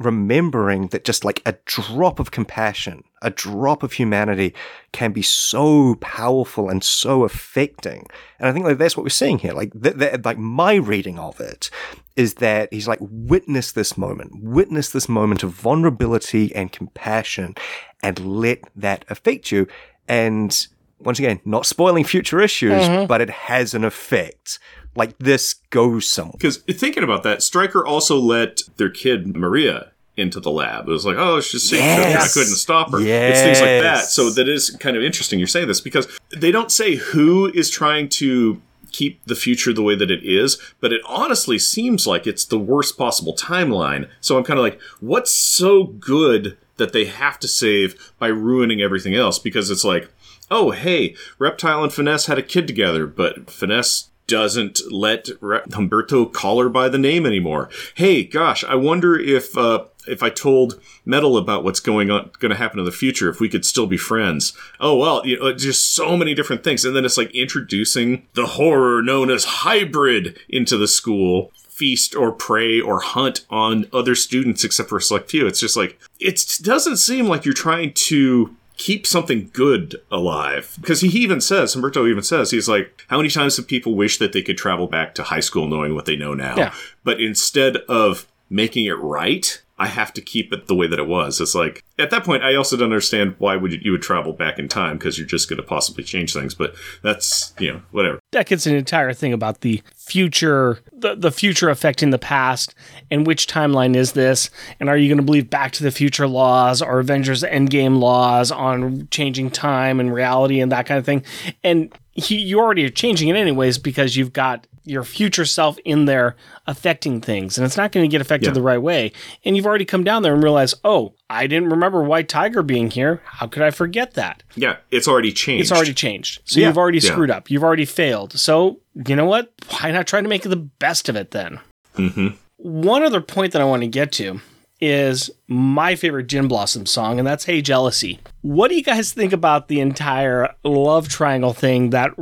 remembering that just like a drop of compassion, a drop of humanity can be so powerful and so affecting. And I think like that's what we're seeing here. Like, th- th- like my reading of it is that he's like, witness this moment, witness this moment of vulnerability and compassion and let that affect you. And once again, not spoiling future issues, mm-hmm. but it has an effect like this goes somewhere. Because thinking about that, Striker also let their kid Maria into the lab. It was like, oh, she's sick. Yes. I couldn't stop her. Yes. It's things like that. So that is kind of interesting. You're saying this because they don't say who is trying to keep the future the way that it is, but it honestly seems like it's the worst possible timeline. So I'm kind of like, what's so good that they have to save by ruining everything else? Because it's like, oh, hey, Reptile and Finesse had a kid together, but Finesse doesn't let Humberto call her by the name anymore. Hey, gosh, I wonder if uh, if I told Mettle about what's going on, going to happen in the future, if we could still be friends. Oh well, you know, just so many different things, and then it's like introducing the horror known as hybrid into the school. Feast or prey or hunt on other students except for a select few. It's just like, it doesn't seem like you're trying to keep something good alive. Because he even says, Humberto even says, he's like, how many times have people wished that they could travel back to high school knowing what they know now? Yeah. But instead of making it right, I have to keep it the way that it was. It's like at that point, I also don't understand why would you, you would travel back in time because you're just going to possibly change things. But that's you know whatever. That gets an entire thing about the future, the, the future affecting the past, and which timeline is this? And are you going to believe Back to the Future laws or Avengers Endgame laws on changing time and reality and that kind of thing? And he, you already are changing it anyways because you've got your future self in there affecting things and it's not going to get affected Yeah. the right way and you've already come down there and realized oh i didn't remember white tiger being here how could i forget that Yeah, it's already changed. it's already changed so Yeah. you've already Yeah. screwed up you've already failed so you know what why not try to make the best of it then hmm one other point that i want to get to is my favorite Gin Blossom song, and that's Hey Jealousy. What do you guys think about the entire love triangle thing that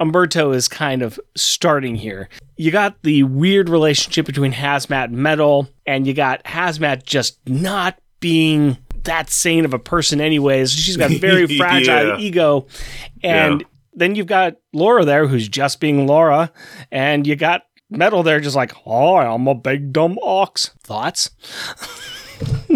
Humberto is kind of starting here? You got the weird relationship between Hazmat and Mettle, and you got Hazmat just not being that sane of a person, anyways. She's got very fragile Yeah. ego. And Yeah. then you've got Laura there who's just being Laura, and you got Mettle there just like, oh, I'm a big dumb ox. Thoughts?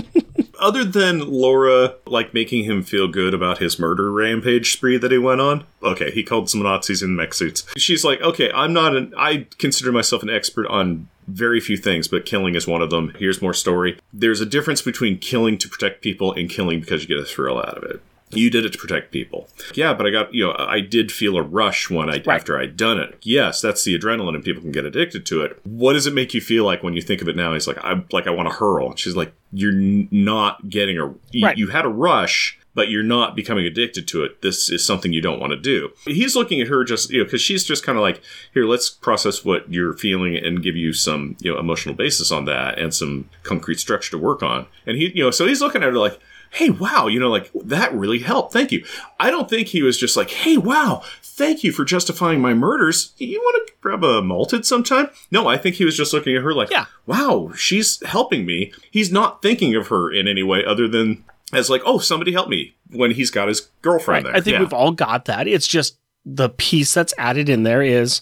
Other than Laura like making him feel good about his murder rampage spree that he went on. Okay, he called some Nazis in mech suits. She's like, okay, I'm not an. I consider myself an expert on very few things, but killing is one of them. Here's more story. There's a difference between killing to protect people and killing because you get a thrill out of it. You did it to protect people. Yeah, but I got, you know, I did feel a rush when I, after I'd done it. Yes, that's the adrenaline and people can get addicted to it. What does it make you feel like when you think of it now? He's like, I'm like, I want to hurl. She's like, you're n- not getting a, you, Right. you had a rush, but you're not becoming addicted to it. This is something you don't want to do. He's looking at her just, you know, because she's just kind of like, here, let's process what you're feeling and give you some, you know, emotional basis on that and some concrete structure to work on. And he, you know, so he's looking at her like, hey, wow, you know, like that really helped. Thank you. I don't think he was just like, hey, wow, thank you for justifying my murders. You want to grab a malted sometime? No, I think he was just looking at her like, Yeah. wow, she's helping me. He's not thinking of her in any way other than as like, oh, somebody help me when he's got his girlfriend there. I think Yeah. we've all got that. It's just the piece that's added in there is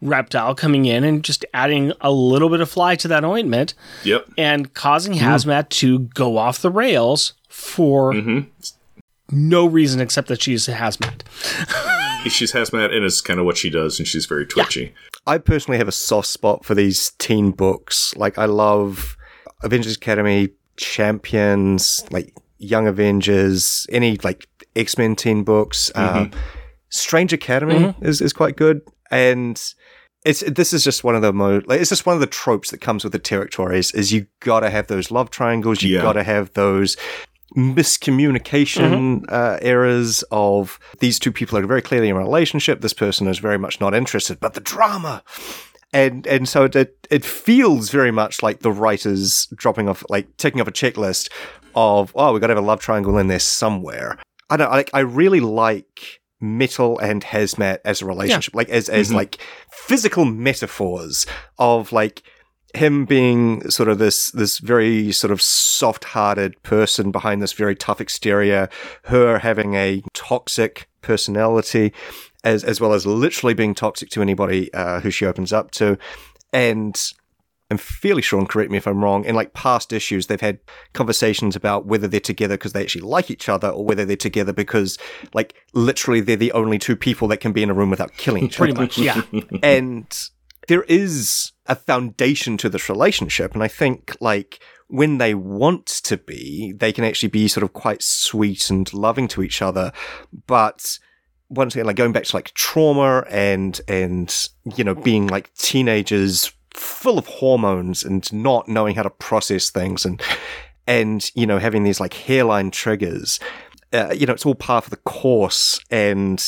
Reptile coming in and just adding a little bit of fly to that ointment Yep. and causing mm-hmm. Hazmat to go off the rails for Mm-hmm. no reason except that she's a Hazmat. She's hazmat, and it's kind of what she does, and she's very twitchy. I personally have a soft spot for these teen books. Like, I love Avengers Academy, Champions, like Young Avengers, any like X Men teen books. Um, Strange Academy is, is quite good. And it's this is just one of the most like, it's just one of the tropes that comes with the territories is you gotta have those love triangles you Yeah. gotta have those miscommunication uh, errors of these two people are very clearly in a relationship. This person is very much not interested but the drama. And and so it it, it feels very much like the writers dropping off like ticking off a checklist of oh we've got to have a love triangle in there somewhere. I don't like i really like Mettle and hazmat as a relationship like as as like physical metaphors of like him being sort of this this very sort of soft-hearted person behind this very tough exterior, her having a toxic personality, as as well as literally being toxic to anybody uh, who she opens up to, and. I'm fairly sure, and correct me if I'm wrong, in like past issues, they've had conversations about whether they're together because they actually like each other or whether they're together because, like, literally they're the only two people that can be in a room without killing each Pretty other much, yeah. and there is a foundation to this relationship. And i think like when they want to be they can actually be sort of quite sweet and loving to each other. But once again like going back to like trauma and and you know being like teenagers full of hormones and not knowing how to process things and and you know having these like hairline triggers uh, you know it's all part of the course. And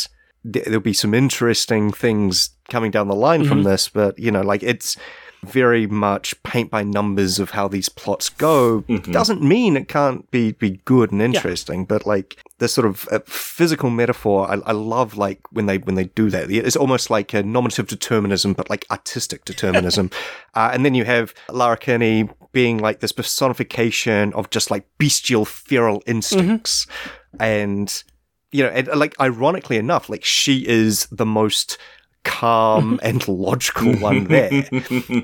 there'll be some interesting things coming down the line from this, but you know, like it's very much paint by numbers of how these plots go. Doesn't mean it can't be be good and interesting, but like this sort of uh, physical metaphor, I, I love like when they when they do that. It's almost like a nominative determinism, but like artistic determinism. uh, and then you have Laura Kinney being like this personification of just like bestial feral instincts, and you know, and like ironically enough, like she is the most calm and logical one there,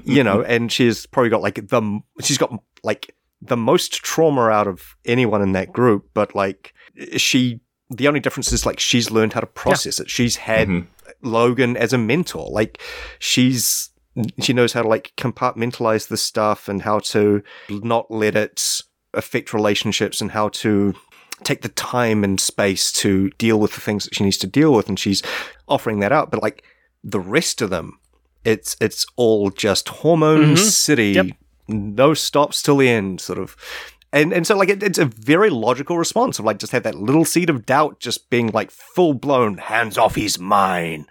you know, and she's probably got like the she's got like the most trauma out of anyone in that group, but like she, the only difference is like she's learned how to process it. She's had mm-hmm. Logan as a mentor. Like she's, she knows how to like compartmentalize the stuff and how to not let it affect relationships and how to take the time and space to deal with the things that she needs to deal with. And she's offering that up. But like the rest of them, it's it's all just hormone mm-hmm. city, Yep. no stops till the end, sort of. And and so like it, it's a very logical response of like just have that little seed of doubt just being like full blown hands off he's mine.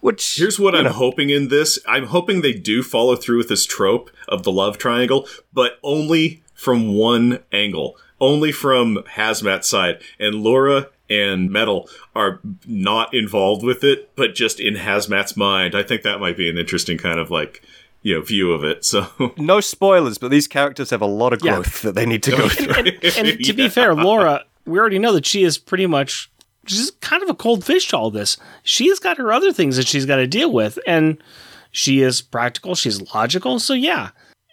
Which Here's what I'm hoping in this. I'm hoping they do follow through with this trope of the love triangle, but only from one angle. Only from Hazmat's side. And Laura and Mettle are not involved with it, but just in Hazmat's mind. I think that might be an interesting kind of like, you know, view of it. So no spoilers, but these characters have a lot of Yeah. growth that they need to go through. and, and to be fair, Laura, we already know that she is pretty much she's kind of a cold fish to all this. She's got her other things that she's got to deal with, and she is practical. She's logical. So yeah,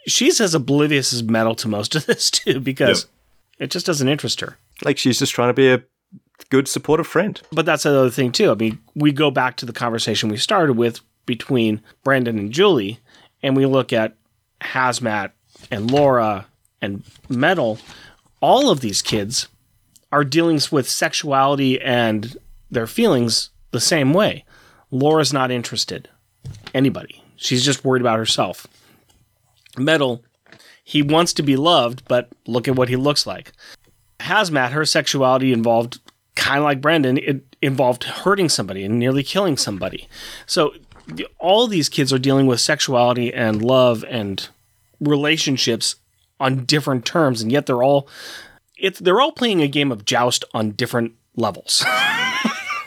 she's as oblivious as Mettle to most of this too, because it just doesn't interest her. Like she's just trying to be a good supportive friend. But that's another thing too. I mean, we go back to the conversation we started with between Brandon and Julie, and we look at Hazmat and Laura and Mettle. All of these kids are dealing with sexuality and their feelings the same way. Laura's not interested. Anybody. She's just worried about herself. Mettle, he wants to be loved, but look at what he looks like. Hazmat, her sexuality involved, kind of like Brandon, it involved hurting somebody and nearly killing somebody. So all these kids are dealing with sexuality and love and relationships on different terms, and yet they're all it's they're all playing a game of joust on different levels.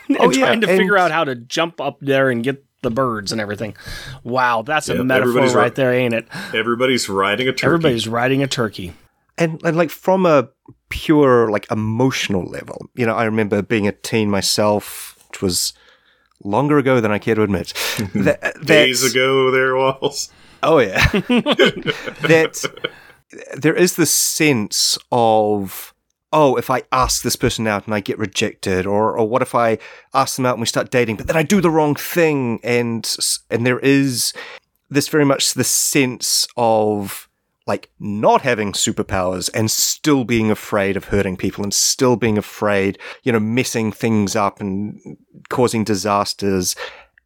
Oh, and Oh, yeah, trying to and- figure out how to jump up there and get the birds and everything. Wow, that's a metaphor right right. there, ain't it? everybody's riding a turkey. Everybody's riding a turkey. and and like from a pure like emotional level you know i remember being a teen myself which was longer ago than i care to admit that, days ago there was. oh yeah that there is this sense of oh if i ask this person out and i get rejected or or what if i ask them out and we start dating but then i do the wrong thing and and there is this very much the sense of like not having superpowers and still being afraid of hurting people and still being afraid, you know, messing things up and causing disasters.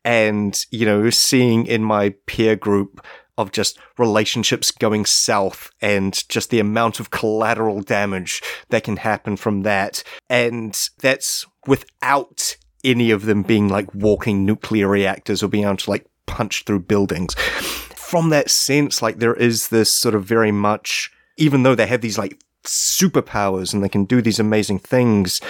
And, you know, seeing in my peer group of just relationships going south and just the amount of collateral damage that can happen from that. And that's without any of them being like walking nuclear reactors or being able to like punch through buildings. From that sense, like there is this sort of very much, even though they have these like superpowers and they can do these amazing things,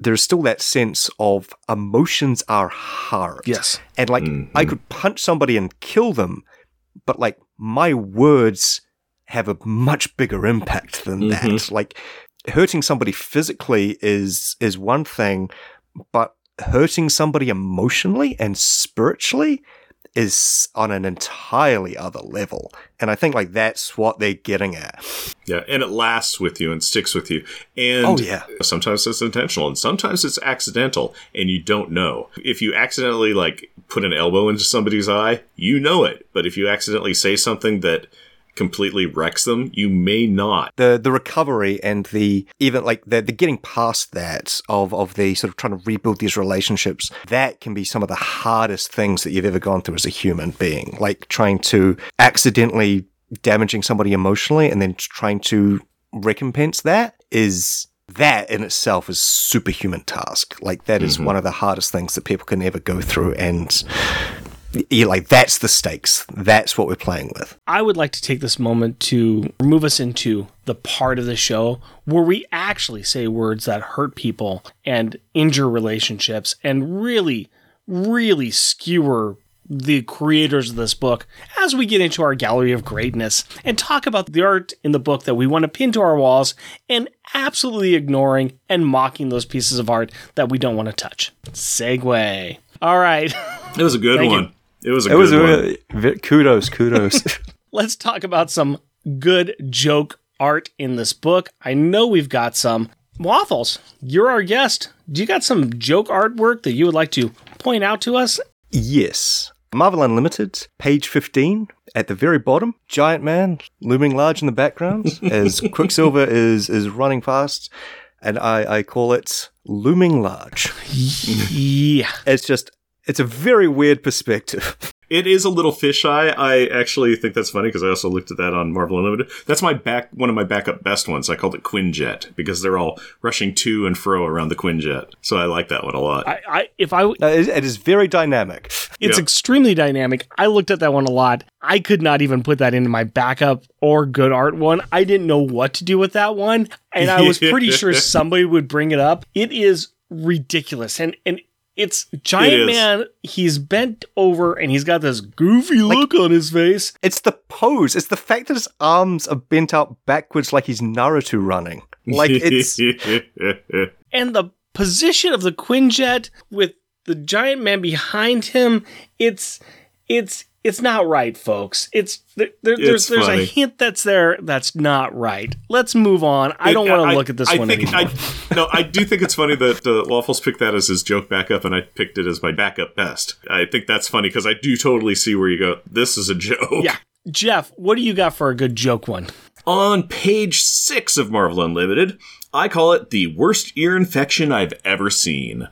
there's still that sense of emotions are hard. Yes. And like I mm-hmm. could punch somebody and kill them, but like my words have a much bigger impact than that. Mm-hmm. Like hurting somebody physically is is one thing, but hurting somebody emotionally and spiritually is on an entirely other level. And I think like that's what they're getting at. Yeah, and it lasts with you and sticks with you. And Oh, yeah. sometimes it's intentional and sometimes it's accidental and you don't know. If you accidentally like put an elbow into somebody's eye, you know it. But if you accidentally say something that completely wrecks them, you may not. the the recovery and the even like the the getting past that of of the sort of trying to rebuild these relationships that can be some of the hardest things that you've ever gone through as a human being like trying to accidentally damaging somebody emotionally and then trying to recompense that is that in itself is superhuman task. Like that is mm-hmm. one of the hardest things that people can ever go through and yeah, like that's the stakes. That's what we're playing with. I would like to take this moment to move us into the part of the show where we actually say words that hurt people and injure relationships and really, really skewer the creators of this book as we get into our gallery of greatness and talk about the art in the book that we want to pin to our walls and absolutely ignoring and mocking those pieces of art that we don't want to touch. Segue. All right. It was a good Thank you. one. It was a it good was one. a, ve- kudos kudos let's talk about some good joke art in this book. I know we've got some. Waffles, you're our guest. Do you got some joke artwork that you would like to point out to us? Yes. Marvel Unlimited, page 15, at the very bottom, Giant Man looming large in the background as Quicksilver is, is running fast, and I, I call it looming large. Yeah. It's just, it's a very weird perspective. It is a little fisheye. I actually think that's funny because I also looked at that on Marvel Unlimited. That's my back one of my backup best ones. I called it Quinjet because they're all rushing to and fro around the Quinjet. So I like that one a lot. I, I if I it, it is very dynamic. It's Yeah. extremely dynamic. I looked at that one a lot. I could not even put that into my backup or good art one. I didn't know what to do with that one, and I was pretty sure somebody would bring it up. It is ridiculous, and and it's Giant It. Man. He's bent over and he's got this goofy look on his face. It's the pose. It's the fact that his arms are bent out backwards like he's Naruto running. Like it's and the position of the Quinjet with the giant man behind him, it's it's it's not right, folks. It's there, there, there's It's there's funny. a hint that's there that's not right. Let's move on. I don't want to look at this I one think, anymore. I, no, I do think it's funny that uh, Waffles picked that as his joke backup, and I picked it as my backup best. I think that's funny because I do totally see where you go. This is a joke. yeah, Jeff, what do you got for a good joke one? On page six of Marvel Unlimited, I call it the worst ear infection I've ever seen.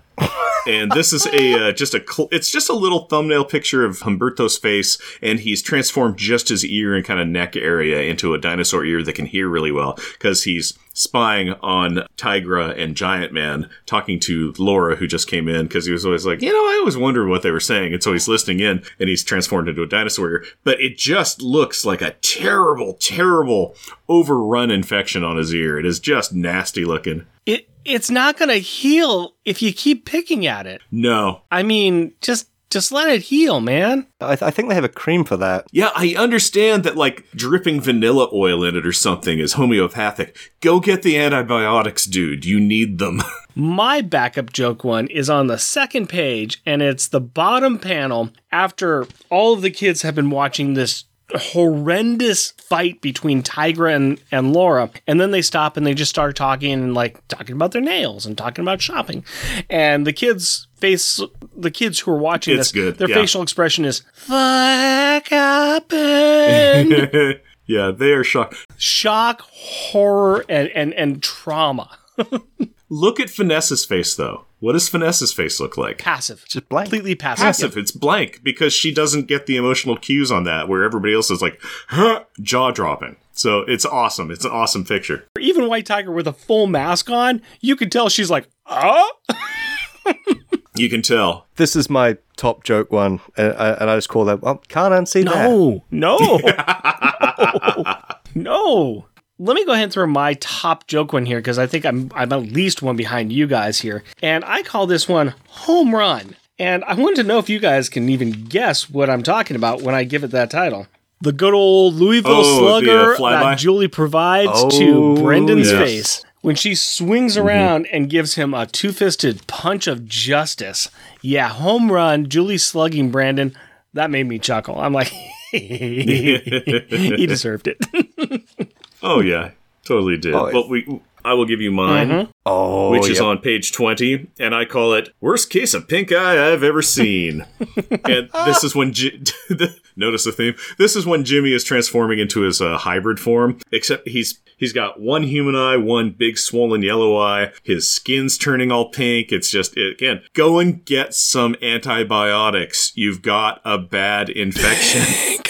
And this is a uh, just a cl- it's just a little thumbnail picture of Humberto's face, and he's transformed just his ear and kind of neck area into a dinosaur ear that can hear really well because he's spying on Tigra and Giant Man, talking to Laura who just came in because he was always like, you know, I always wondered what they were saying, and so he's listening in, and he's transformed into a dinosaur ear. But it just looks like a terrible, terrible overrun infection on his ear. It is just nasty looking. It it's not going to heal if you keep picking at it. No, I mean, just just let it heal, man. I, th- I think they have a cream for that. Yeah, I understand that like dripping vanilla oil in it or something is homeopathic. Go get the antibiotics, dude. You need them. My backup joke one is on the second page, and it's the bottom panel after all of the kids have been watching this horrendous fight between Tigra and, and Laura. And then they stop and they just start talking and like talking about their nails and talking about shopping. And the kids face the kids who are watching It's this, good, their yeah. facial expression is fuck happened. yeah, they are shocked. Shock, horror, and, and, and trauma. Look at Finesse's face though. What does Finesse's face look like? Passive. Just blank. Completely passive. Passive. It's blank because she doesn't get the emotional cues on that, where everybody else is like, huh, jaw dropping. So it's awesome. It's an awesome picture. even White Tiger with a full mask on, you can tell she's like, ah. You can tell. This is my top joke one, and I, and I just call that, well, can't unsee that. No, no, no, no. Let me go ahead and throw my top joke one here because I think I'm I'm at least one behind you guys here, and I call this one home run. And I wanted to know if you guys can even guess what I'm talking about when I give it that title. The good old Louisville Oh, the, uh, slugger that Julie provides Oh, to Brendan's yes. face when she swings around and gives him a two-fisted punch of justice. Yeah, home run, Julie slugging Brandon. That made me chuckle. I'm like, he deserved it. Oh yeah, totally did. Oh, well, we. I will give you mine, Oh, which is on page twenty, and I call it "Worst Case of Pink Eye I've Ever Seen." and this is when Ji- notice the theme. This is when Jimmy is transforming into his uh, hybrid form. Except he's he's got one human eye, one big swollen yellow eye. His skin's turning all pink. It's just again, go and get some antibiotics. You've got a bad infection.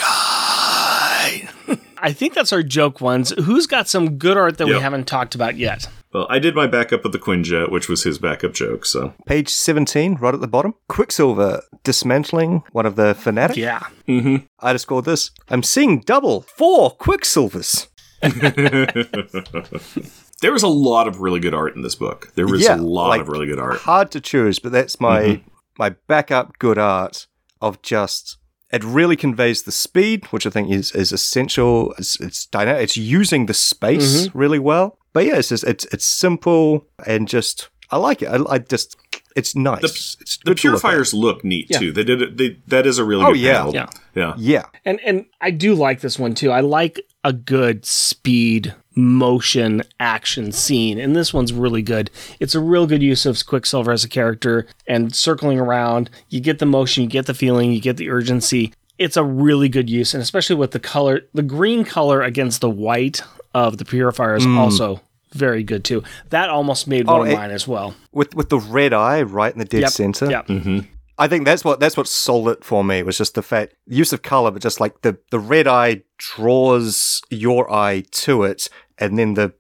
I think that's our joke ones. Who's got some good art that we haven't talked about yet? well, I did my backup of the Quinjet, which was his backup joke. So Page 17, right at the bottom. Quicksilver dismantling one of the fanatic. Yeah. Mm-hmm. I just called this. I'm seeing double. Four Quicksilvers. There was a lot of really good art in this book. There was Yeah, a lot like- of really good art. Hard to choose, but that's my mm-hmm. my backup good art of just it really conveys the speed, which I think is is essential. It's it's dynamic. It's using the space mm-hmm. really well. But yeah, it's just it's it's simple and just I like it. I, I just it's nice. it's The good to look purifiers look, neat Yeah. too. They did it. They, that is a really Oh, good yeah. panel. Yeah. yeah. Yeah, And and I do like this one too. I like a good speed motion action scene. And this one's really good. It's a real good use of Quicksilver as a character and circling around. You get the motion, you get the feeling, you get the urgency. It's a really good use, and especially with the color, the green color against the white of the purifier is mm. also very good too. That almost made one Oh, of mine as well. with with the red eye right in the dead Yep. center. Yep. Mm-hmm. I think that's what that's what sold it for me was just the fact use of color, but just like the the red eye draws your eye to it, and then the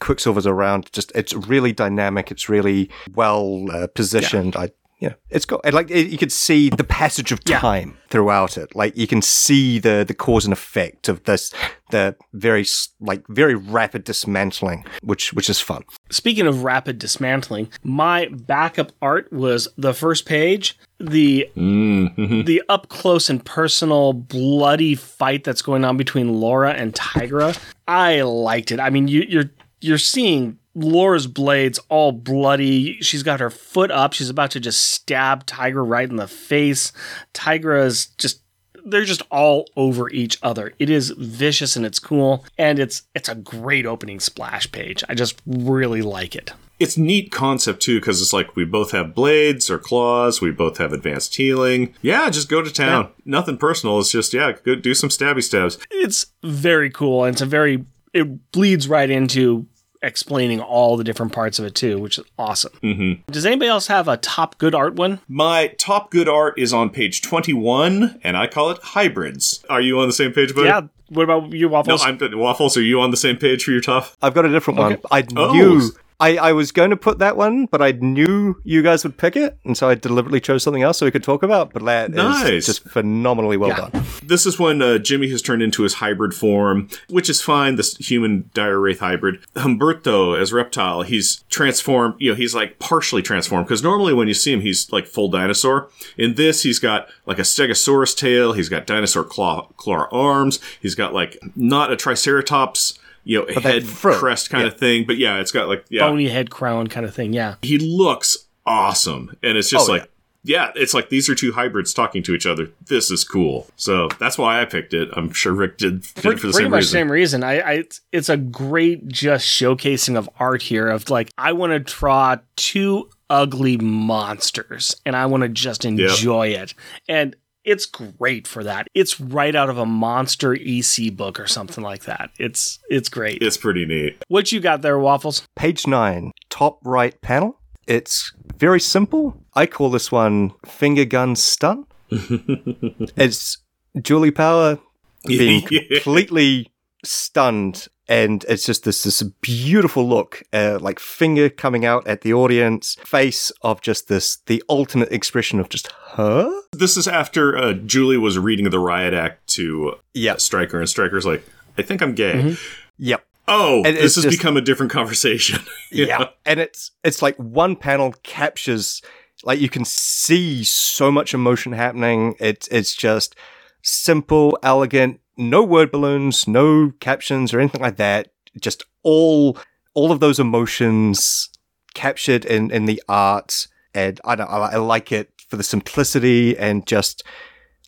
quicksilver's around. Just it's really dynamic. It's really well uh, positioned. I yeah, it's got and like it, you could see the passage of Yeah. time throughout it. Like you can see the the cause and effect of this the very like very rapid dismantling, which which is fun. Speaking of rapid dismantling, my backup art was the first page, the Mm-hmm. the up close and personal bloody fight that's going on between Laura and Tigra. I liked it. I mean, you, you're you're seeing Laura's blades all bloody. She's got her foot up. She's about to just stab Tigra right in the face. Tigra's just they're just all over each other. It is vicious and it's cool and it's it's a great opening splash page. I just really like it. It's neat concept too because it's like we both have blades or claws. We both have advanced healing. Yeah, just go to town. Nothing personal. It's just yeah, go do some stabby stabs. It's very cool and it's a very it bleeds right into explaining all the different parts of it too, which is awesome. Mm-hmm. Does anybody else have a top good art one? My top good art is on page twenty-one, and I call it hybrids. Are you on the same page, buddy? Yeah. What about you, waffles? No, I'm waffles. Are you on the same page for your top? I've got a different one. I Oh. knew I, I was going to put that one, but I knew you guys would pick it, and so I deliberately chose something else so we could talk about. But that is Nice. just phenomenally well done. This is when uh, Jimmy has turned into his hybrid form, which is fine. This human dire wraith hybrid. Humberto as reptile, he's transformed. You know, he's like partially transformed because normally when you see him, he's like full dinosaur. In this, he's got like a Stegosaurus tail. He's got dinosaur claw claw arms. He's got like not a Triceratops. You know, head crest kind yeah. of thing, but yeah, it's got like yeah, Bony head crown kind of thing. Yeah. he looks awesome and it's just Oh, like yeah. it's like these are two hybrids talking to each other this is cool so that's why i picked it i'm sure rick did, did it for the same much reason same reason. I, I it's- it's a great just showcasing of art here of like I want to draw two ugly monsters and I want to just enjoy it. And it's great for that. It's right out of a monster EC book or something like that. It's it's great. it's pretty neat what you got there, Waffles? Page nine, top right panel. It's very simple. I call this one finger gun stun. it's Julie Power being completely stunned and it's just this this beautiful look uh, like finger coming out at the audience face of just this the ultimate expression of just huh this is after uh, julie was reading the riot act to yeah. Striker and striker's like i think i'm gay. Mm-hmm. yep. Oh And this has just- become a different conversation. Yeah. And it's it's like one panel captures like you can see so much emotion happening. It's it's just simple elegant no word balloons no captions or anything like that. Just all all of those emotions captured in in the art. And i don't I, I like it for the simplicity and just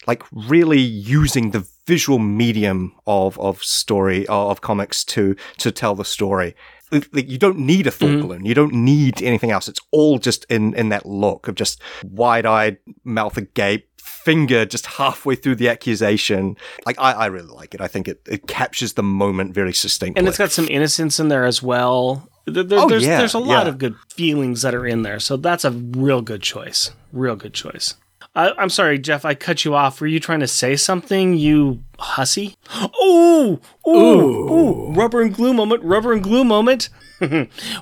like really using the visual medium of of story of comics to to tell the story like you don't need a thought mm-hmm. balloon you don't need anything else it's all just in in that look of just wide-eyed mouth agape finger just halfway through the accusation like i i really like it i think it it captures the moment very succinctly And it's got some innocence in there as well. There- there- Oh, there's, yeah, there's a lot yeah. of good feelings that are in there. So that's a real good choice. Real good choice. I, I'm sorry, Jeff, I cut you off. Were you trying to say something, you hussy? Ooh, ooh, ooh, rubber and glue moment, rubber and glue moment.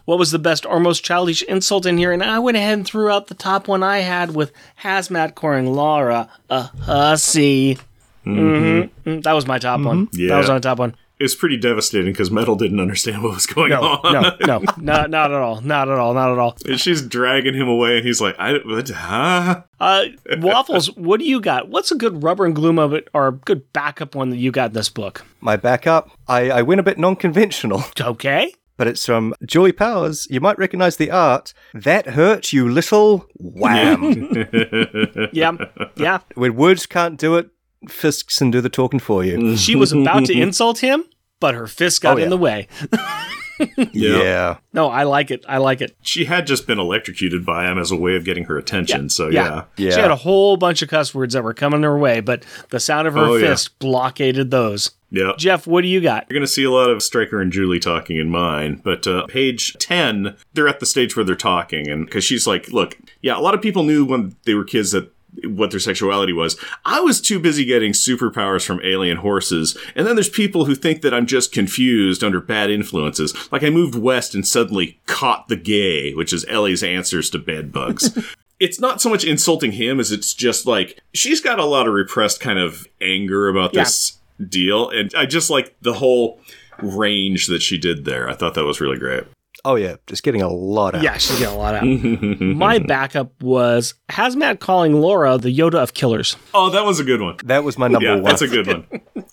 what was the best or most childish insult in here? And I went ahead and threw out the top one I had with hazmat coring Laura a hussy. Mm-hmm. mm-hmm. Mm, that was my top one. Yeah. That was my top one. It was pretty devastating because Mettle didn't understand what was going No, on no, no, not, not at all. Not at all. Not at all. and she's dragging him away and he's like i what, huh Uh, Waffles, what do you got? What's a good rubber and glue moment or a good backup one that you got in this book? my backup i i went a bit non-conventional Okay. but it's from Julie Powers. You might recognize the art. That hurt you, little wham. Yeah. Yeah. when words can't do it, fists and do the talking for you. She was about to insult him. but her fist got Oh, in the way. Yeah. No, I like it. I like it. She had just been electrocuted by him as a way of getting her attention. So yeah. Yeah. She had a whole bunch of cuss words that were coming her way, but the sound of her Oh, yeah. fist blockaded those. Yeah. Jeff, what do you got? You're going to see a lot of Striker and Julie talking in mine, but uh, page 10, they're at the stage where they're talking, and because she's like, look, yeah, a lot of people knew when they were kids that what their sexuality was. I was too busy getting superpowers from alien horses, and then there's people who think that I'm just confused under bad influences. Like I moved west and suddenly caught the gay, which is Ellie's answers to bed bugs. it's not so much insulting him as it's just like she's got a lot of repressed kind of anger about Yeah. this deal and i just like the whole range that she did there i thought that was really great Oh yeah, just getting a lot out. Yeah, she's getting a lot out. My backup was Hazmat calling Laura the Yoda of killers. oh that was a good one That was my number yeah one. that's a good one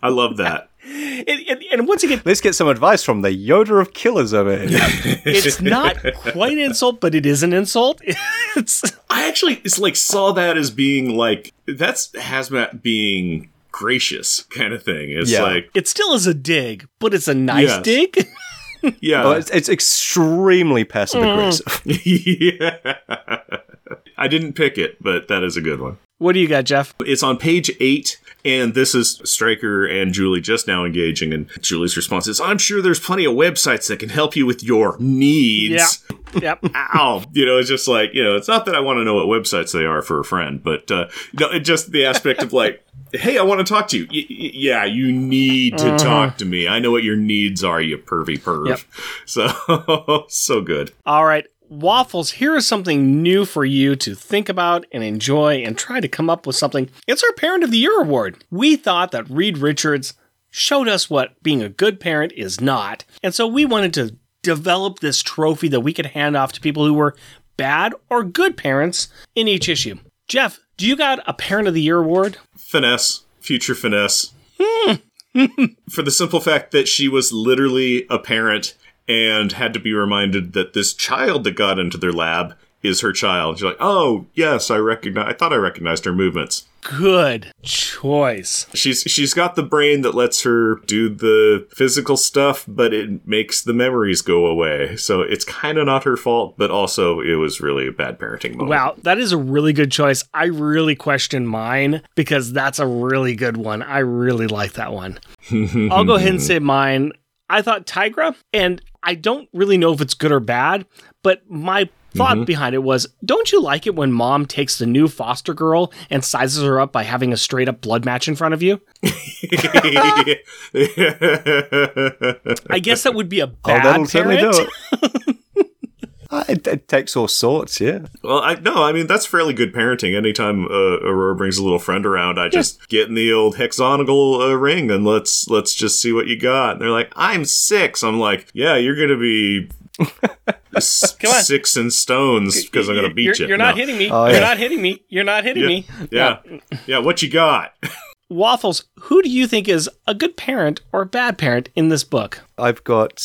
i love that And, and, and once again, Let's get some advice from the Yoda of killers over here. it's not quite an insult, but it is an insult. It's i actually it's like saw that as being like that's hazmat being gracious kind of thing it's Yeah. like it still is a dig, but it's a nice Yes. dig. Yeah Oh, it's, it's extremely passive aggressive. yeah i didn't pick it but that is a good one What do you got, Jeff? It's on page eight, and this is Striker and Julie just now engaging. And Julie's response is, "I'm sure there's plenty of websites that can help you with your needs." Yeah, Yep. Ow! You know, it's just like you know, it's not that I want to know what websites they are for a friend, but uh, no, it just the aspect of like, "Hey, I want to talk to you." Y- y- yeah, you need to mm-hmm. talk to me. I know what your needs are, you pervy perv. Yep. So, so good. All right. Waffles, here is something new for you to think about and enjoy and try to come up with something. It's our Parent of the Year award. We thought that Reed Richards showed us what being a good parent is not. And so we wanted to develop this trophy that we could hand off to people who were bad or good parents in each issue. Jeff, do you got a Parent of the Year award? Finesse, future finesse. Hmm. For the simple fact that she was literally a parent and had to be reminded that this child that got into their lab is her child. She's like, oh yes, I recognize. I thought I recognized her movements. Good choice. She's she's got the brain that lets her do the physical stuff, but it makes the memories go away. So it's kind of not her fault, but also it was really a bad parenting moment. Wow, that is a really good choice. I really question mine because that's a really good one. I really like that one. I'll go ahead and say mine. I thought Tigra, and I don't really know if it's good or bad, but my thought behind it was don't you like it when mom takes the new foster girl and sizes her up by having a straight up blood match in front of you? I guess that would be a Oh, bad that'll certainly parent. do it. It, it takes all sorts, yeah. Well, I no, I mean that's fairly good parenting. Anytime uh, Aurora brings a little friend around, I just get in the old hexagonal uh, ring and let's let's just see what you got. And they're like, "I'm six. I'm like, "Yeah, you're gonna be s- Come on. Six in stones because I'm gonna beat you're, you." You're not No. hitting me. Oh, you're not hitting me. You're not hitting Yeah, me. yeah, yeah. What you got? Waffles, who do you think is a good parent or a bad parent in this book? I've got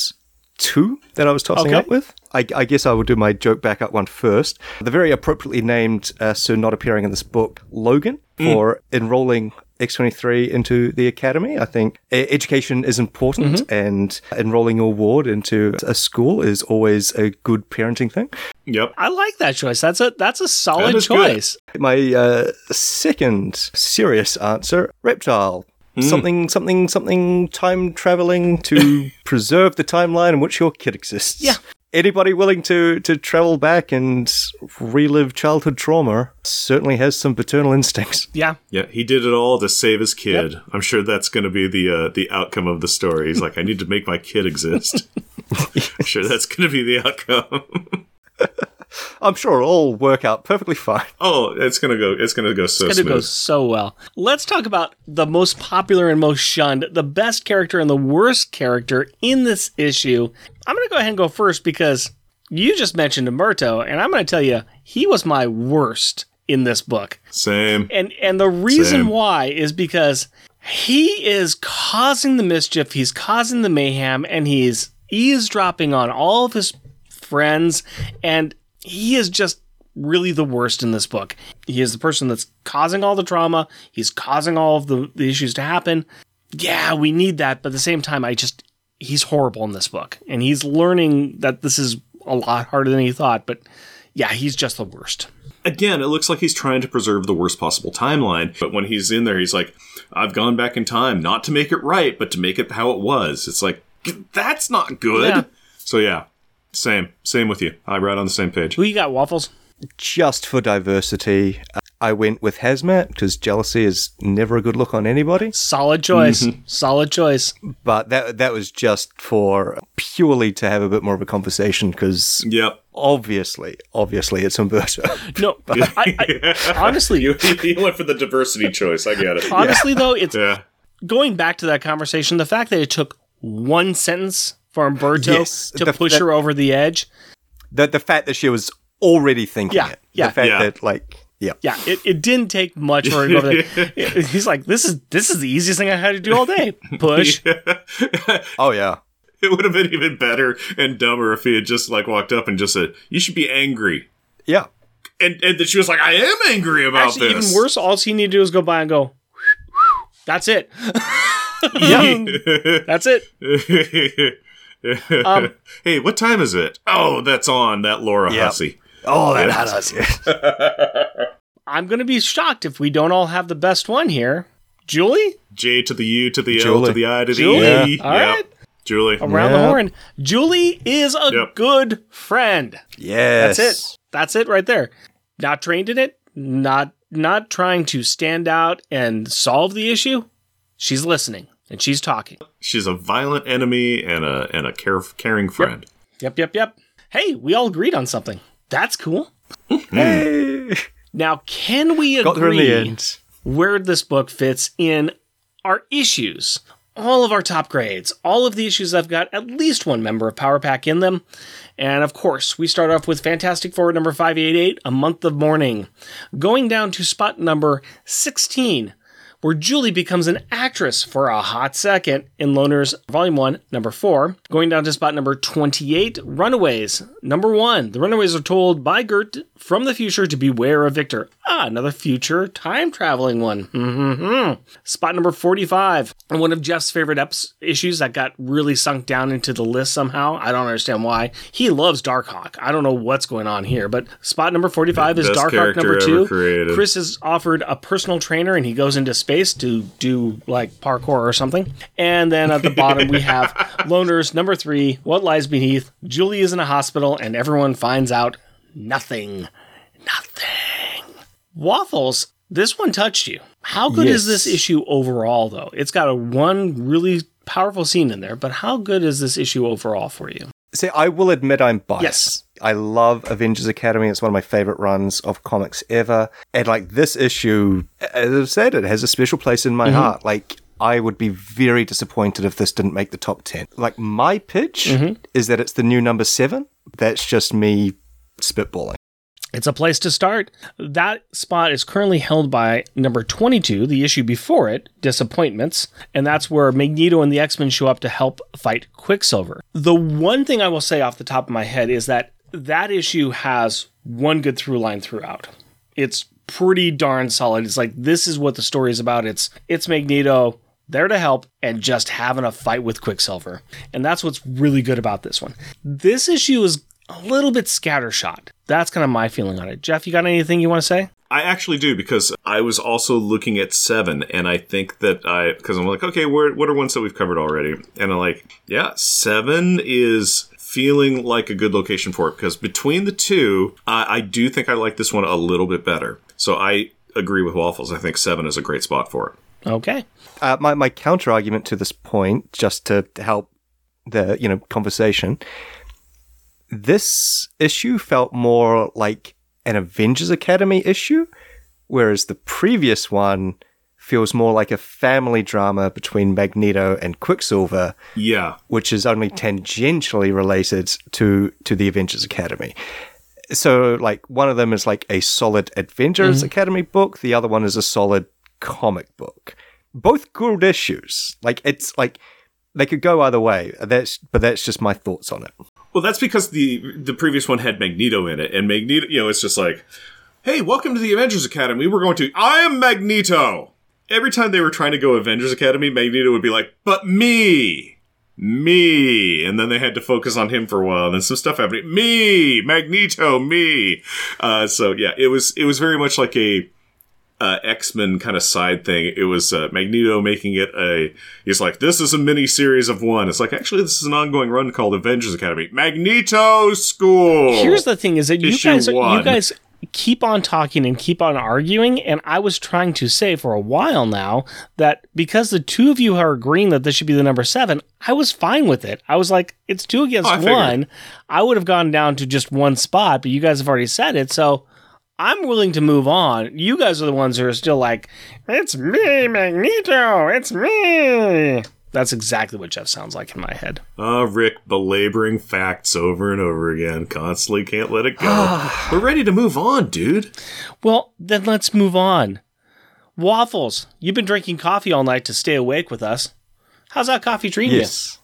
two that I was tossing Okay. up with. I, I guess I will do my joke backup one first. The very appropriately named, uh, so not appearing in this book, Logan, for enrolling X23 into the academy. I think education is important, and enrolling your ward into a school is always a good parenting thing. Yep. I like that choice. That's a that's a solid That is good. choice. My uh, second serious answer, reptile. Something, something, something time traveling to preserve the timeline in which your kid exists. Yeah. Anybody willing to, to travel back and relive childhood trauma certainly has some paternal instincts. Yeah. Yeah, he did it all to save his kid. I'm sure that's going to be the uh, the outcome of the story. He's like, I need to make my kid exist. I'm sure that's going to be the outcome. I'm sure it'll all work out perfectly fine. oh, it's going to go. It's going to go so It's gonna go so well. Let's talk about the most popular and most shunned, the best character and the worst character in this issue. I'm gonna go ahead and go first because you just mentioned Humberto, and I'm gonna tell you he was my worst in this book. Same. And and the reason Same. why is because he is causing the mischief, he's causing the mayhem, and he's eavesdropping on all of his friends, and he is just really the worst in this book. He is the person that's causing all the trauma, he's causing all of the, the issues to happen. Yeah, we need that, but at the same time, I just he's horrible in this book, and he's learning that this is a lot harder than he thought. But yeah, he's just the worst. Again, it looks like he's trying to preserve the worst possible timeline, but when he's in there, he's like, I've gone back in time, not to make it right, but to make it how it was. It's like, that's not good. Yeah. So, yeah, same. Same with you. I'm right on the same page. Who you got, Waffles? Just for diversity, uh, I went with Hazmat because jealousy is never a good look on anybody. Solid choice. Solid choice. But that that was just for purely to have a bit more of a conversation because Yep. obviously, obviously, it's Humberto. No, I, I, honestly, You, you went for the diversity choice. I get it. honestly though, it's Yeah. going back to that conversation. The fact that it took one sentence for Humberto Yes, to the- push that- her over the edge. the the fact that she was already thinking Yeah, it. yeah. The fact Yeah. that like yeah. Yeah, it, it didn't take much for her to go over there. He's like, this is this is the easiest thing I had to do all day. Push. Oh yeah. It would have been even better and dumber if he had just like walked up and just said, "You should be angry," Yeah. and and then she was like, "I am angry about Actually, this." even worse, all you need to do is go by and go. That's it. yeah. That's it. Um, hey, what time is it? Oh, that's on that Laura Yep. Hussey. Oh, that had us. Yeah. I'm gonna be shocked if we don't all have the best one here. Julie, J to the U to the L to the I to the Julie. E. All Yep. right. Julie. around the horn. Julie is a Yep. good friend. Yes. That's it. That's it right there. Not trained in it, not not trying to stand out and solve the issue. She's listening and she's talking. She's a violent enemy and a and a care, caring friend. Yep, yep, yep. Hey, we all agreed on something. That's cool. Mm-hmm. Hey. Now, can we Got there the agree end. where this book fits in our issues? All of our top grades, all of the issues I've got at least one member of Power Pack in them. And of course, we start off with Fantastic Four number 588, A Month of Mourning, going down to spot number 16, where Julie becomes an actress for a hot second in Loners Volume 1, number 4. Going down to spot number 28, Runaways, number 1. The Runaways are told by Gert from the future to beware of Victor. Ah, another future time traveling one. Mm-hmm. Spot number 45, one of Jeff's favorite eps- issues that got really sunk down into the list somehow. I don't understand why. He loves Darkhawk. I don't know what's going on here, but spot number 45 is Darkhawk number 2. created. Chris is offered a personal trainer and he goes into space to do like parkour or something. And then at the bottom we have Loners number 3, What Lies Beneath. Julie is in a hospital and everyone finds out nothing. Nothing. Waffles, this one touched you. How good is this issue overall though? It's got a one really powerful scene in there, but how good is this issue overall for you? See, I will admit I'm biased. Yes. I love Avengers Academy. It's one of my favorite runs of comics ever. And like this issue, as I've said, it has a special place in my Mm-hmm. heart. Like I would be very disappointed if this didn't make the top 10. Like my pitch Mm-hmm. is that it's the new number seven. That's just me spitballing. It's a place to start. That spot is currently held by number 22, the issue before it, Disappointments, and that's where Magneto and the X Men show up to help fight Quicksilver. The one thing I will say off the top of my head is that that issue has one good through line throughout. It's pretty darn solid. It's like this is what the story is about. It's it's Magneto there to help and just having a fight with Quicksilver. And that's what's really good about this one. This issue is a little bit scattershot. That's kind of my feeling on it. Jeff, you got anything you want to say? I actually do because I was also looking at seven, and I think that I because I'm like, okay, where, what are ones that we've covered already? And I'm like, yeah, seven is feeling like a good location for it because between the two, I, I do think I like this one a little bit better. So I agree with Waffles. I think seven is a great spot for it. Okay. Uh, my my counter argument to this point, just to help the you know conversation, this issue felt more like an Avengers Academy issue, whereas the previous one feels more like a family drama between Magneto and Quicksilver, Yeah, which is only tangentially related to to the Avengers Academy. So, like, one of them is like a solid Avengers mm-hmm. Academy book. The other one is a solid comic book. Both good issues. Like, it's like they could go either way. That's but that's just my thoughts on it. Well, that's because the the previous one had Magneto in it, and Magneto, you know, it's just like, hey, welcome to the Avengers Academy. We're going to. I am Magneto. Every time they were trying to go Avengers Academy, Magneto would be like, but me. me. And then they had to focus on him for a while. And then some stuff happened. Me, Magneto, me. Uh, so yeah, it was it was very much like a uh, X Men kind of side thing. It was uh, Magneto making it a. He's like, this is a mini series of one. It's like actually this is an ongoing run called Avengers Academy. Magneto School. Here's the thing: is that you guys, you guys keep on talking and keep on arguing, and I was trying to say for a while now that because the two of you are agreeing that this should be the number seven, I was fine with it. I was like, it's two against Oh, I one. I would have gone down to just one spot, but you guys have already said it, so. I'm willing to move on. You guys are the ones who are still like, it's me, Magneto, it's me. That's exactly what Jeff sounds like in my head. Ah, Rick belaboring facts over and over again. Constantly can't let it go. We're ready to move on, dude. Well, then let's move on. Waffles, you've been drinking coffee all night to stay awake with us. How's that coffee treating Yes.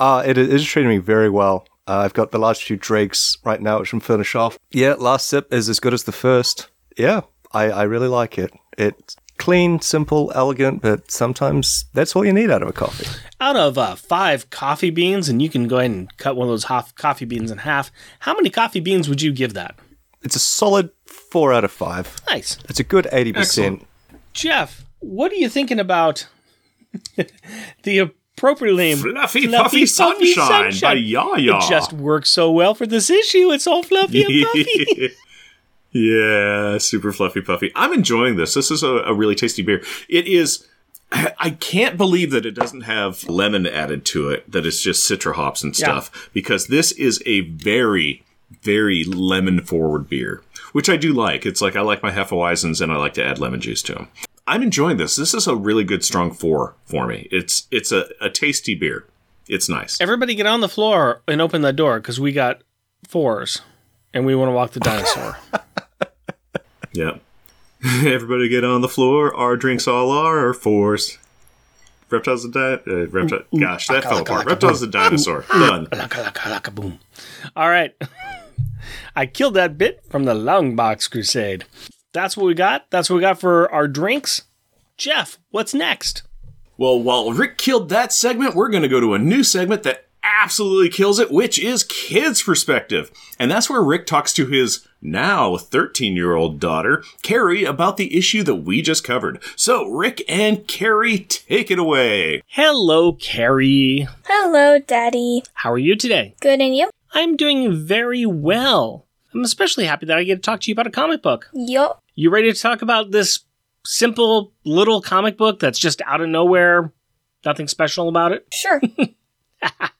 Uh, it it is treating me very well. Uh, I've got the last few drinks right now, which I'm finish off. Yeah, last sip is as good as the first. Yeah, I, I really like it. It's clean, simple, elegant, but sometimes that's all you need out of a coffee. Out of uh, five coffee beans, and you can go ahead and cut one of those half coffee beans in half, how many coffee beans would you give that? It's a solid four out of five. Nice. It's a good 80%. Jeff, what are you thinking about the appropriate name? Fluffy, Fluffy puffy, Puffy sunshine, by Yaya. It just works so well for this issue. It's all fluffy and puffy. yeah, super fluffy puffy. I'm enjoying this. This is a, a really tasty beer. It is. I can't believe that it doesn't have lemon added to it. That it's just citra hops and Yeah. stuff. Because this is a very, very lemon forward beer, which I do like. It's like I like my Hefeweizens and I like to add lemon juice to them. I'm enjoying this. This is a really good strong four for me. It's it's a, a tasty beer. It's nice. Everybody get on the floor and open that door because we got fours and we want to walk the dinosaur. Yep. Everybody get on the floor. Our drinks all are are fours. Reptiles and di- uh, reptile. Gosh, that fell apart. Reptiles and dinosaur. Done. All right. I killed that bit from the Longbox Crusade. That's what we got. That's what we got for our drinks. Jeff, what's next? Well, while Rick killed that segment, we're going to go to a new segment that absolutely kills it, which is Kids Perspective. And that's where Rick talks to his now 13 year old daughter, Carrie, about the issue that we just covered. So, Rick and Carrie, take it away. Hello, Carrie. Hello, Daddy. How are you today? Good and you? I'm doing very well. I'm especially happy that I get to talk to you about a comic book. Yup. You ready to talk about this simple little comic book that's just out of nowhere? Nothing special about it? Sure.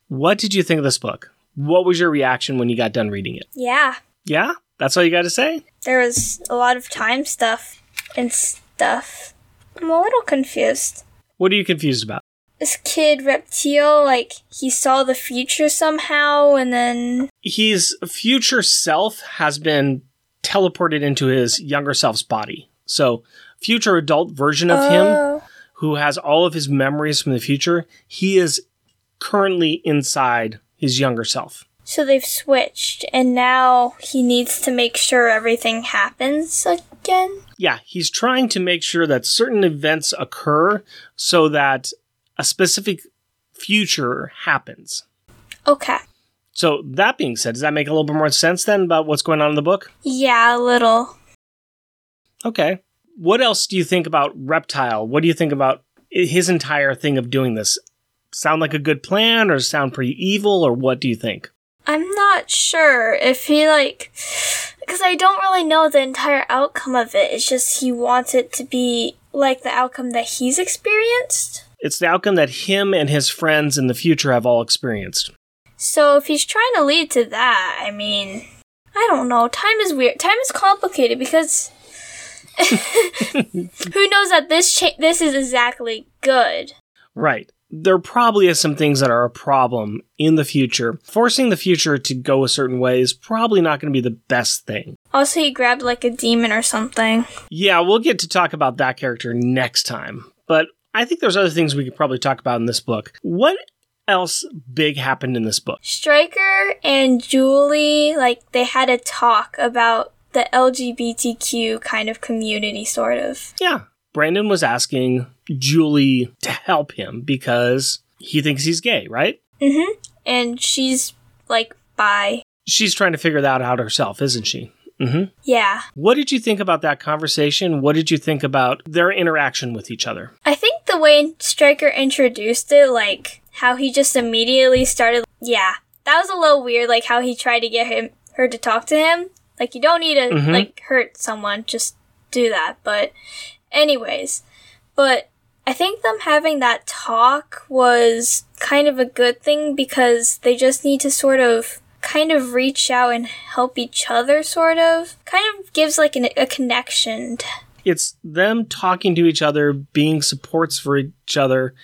What did you think of this book? What was your reaction when you got done reading it? yeah. Yeah? That's all you got to say? There was a lot of time stuff and stuff. I'm a little confused. What are you confused about? This kid reptile, like, he saw the future somehow and then. His future self has been teleported into his younger self's body. So, future adult version of him Oh. who has all of his memories from the future, he is currently inside his younger self. So they've switched, and now he needs to make sure everything happens again? Yeah, he's trying to make sure that certain events occur so that a specific future happens. Okay. So, that being said, does that make a little bit more sense then about what's going on in the book? Yeah, a little. Okay. What else do you think about Reptile? What do you think about his entire thing of doing this? Sound like a good plan or sound pretty evil or what do you think? I'm not sure if he, like. Because I don't really know the entire outcome of it. It's just he wants it to be like the outcome that he's experienced. It's the outcome that him and his friends in the future have all experienced. So if he's trying to lead to that, I mean. I don't know. Time is weird. Time is complicated because. who knows that this cha- this is exactly good? Right. There probably is some things that are a problem in the future. Forcing the future to go a certain way is probably not going to be the best thing. Also, he grabbed like a demon or something. Yeah, we'll get to talk about that character next time. But I think there's other things we could probably talk about in this book. What else big happened in this book? Striker and Julie, like, they had a talk about the LGBTQ kind of community, sort of. Yeah. Brandon was asking Julie to help him because He thinks he's gay, right? Mm hmm. And she's like bi. She's trying to figure that out herself, isn't she? Mm hmm Yeah. What did you think about that conversation? What did you think about their interaction with each other? I think the way Striker introduced it, like how he just immediately started, yeah, that was a little weird. Like how he tried to get him, her to talk to him. Like you don't need to Mhm. like hurt someone, just do that. But, anyways, but I think them having that talk was kind of a good thing because they just need to sort of kind of reach out and help each other, sort of. Kind of gives like an, a connection. It's them talking to each other, being supports for each other,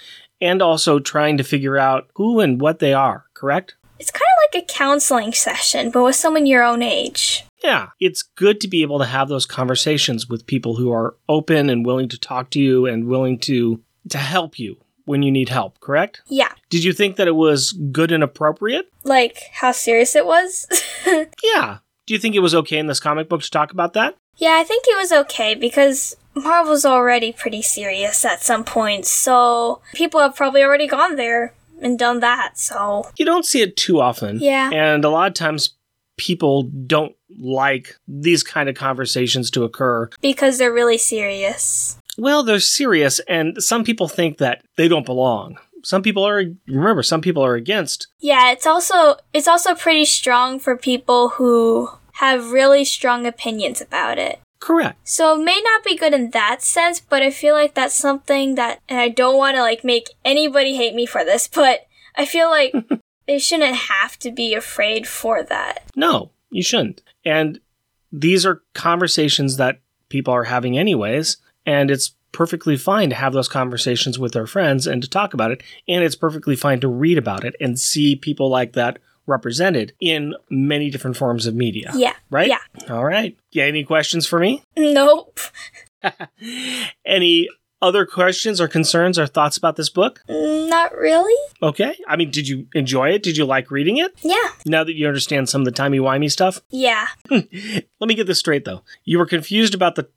and also trying to figure out who and what they are, correct? It's kind of like a counseling session, but with someone your own age. Yeah, it's good to be able to have those conversations with people who are open and willing to talk to you and willing to to help you when you need help, correct? Yeah. Did you think that it was good and appropriate? Like how serious it was. Yeah. Do you think it was okay in this comic book to talk about that? yeah, I think it was okay because Marvel's already pretty serious at some points, so people have probably already gone there and done that, so. You don't see it too often. Yeah. And a lot of times people don't like these kind of conversations to occur. Because they're really serious. Well, they're serious, and some people think that they don't belong. Some people are, remember, some people are against. Yeah, it's also it's also pretty strong for people who have really strong opinions about it. Correct. So it may not be good in that sense, but I feel like that's something that, and I don't want to like make anybody hate me for this, but I feel like they shouldn't have to be afraid for that. No, you shouldn't. And these are conversations that people are having anyways, and it's perfectly fine to have those conversations with their friends and to talk about it, and it's perfectly fine to read about it and see people like that represented in many different forms of media. Yeah. Right? Yeah. All right. Yeah, any questions for me? Nope. Any other questions or concerns or thoughts about this book? Mm, not really. Okay. I mean, did you enjoy it? Did you like reading it? Yeah. Now that you understand some of the timey-wimey stuff? Yeah. Let me get this straight though. You were confused about the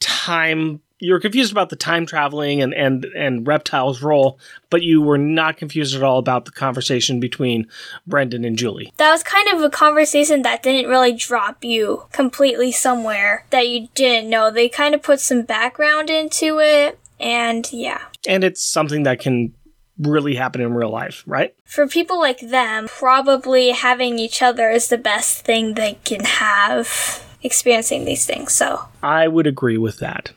time you were confused about the time traveling and, and, and Reptile's role, but you were not confused at all about the conversation between Brendan and Julie. That was kind of a conversation that didn't really drop you completely somewhere that you didn't know. They kind of put some background into it, and yeah. And it's something that can really happen in real life, right? For people like them, probably having each other is the best thing they can have experiencing these things. So, I would agree with that.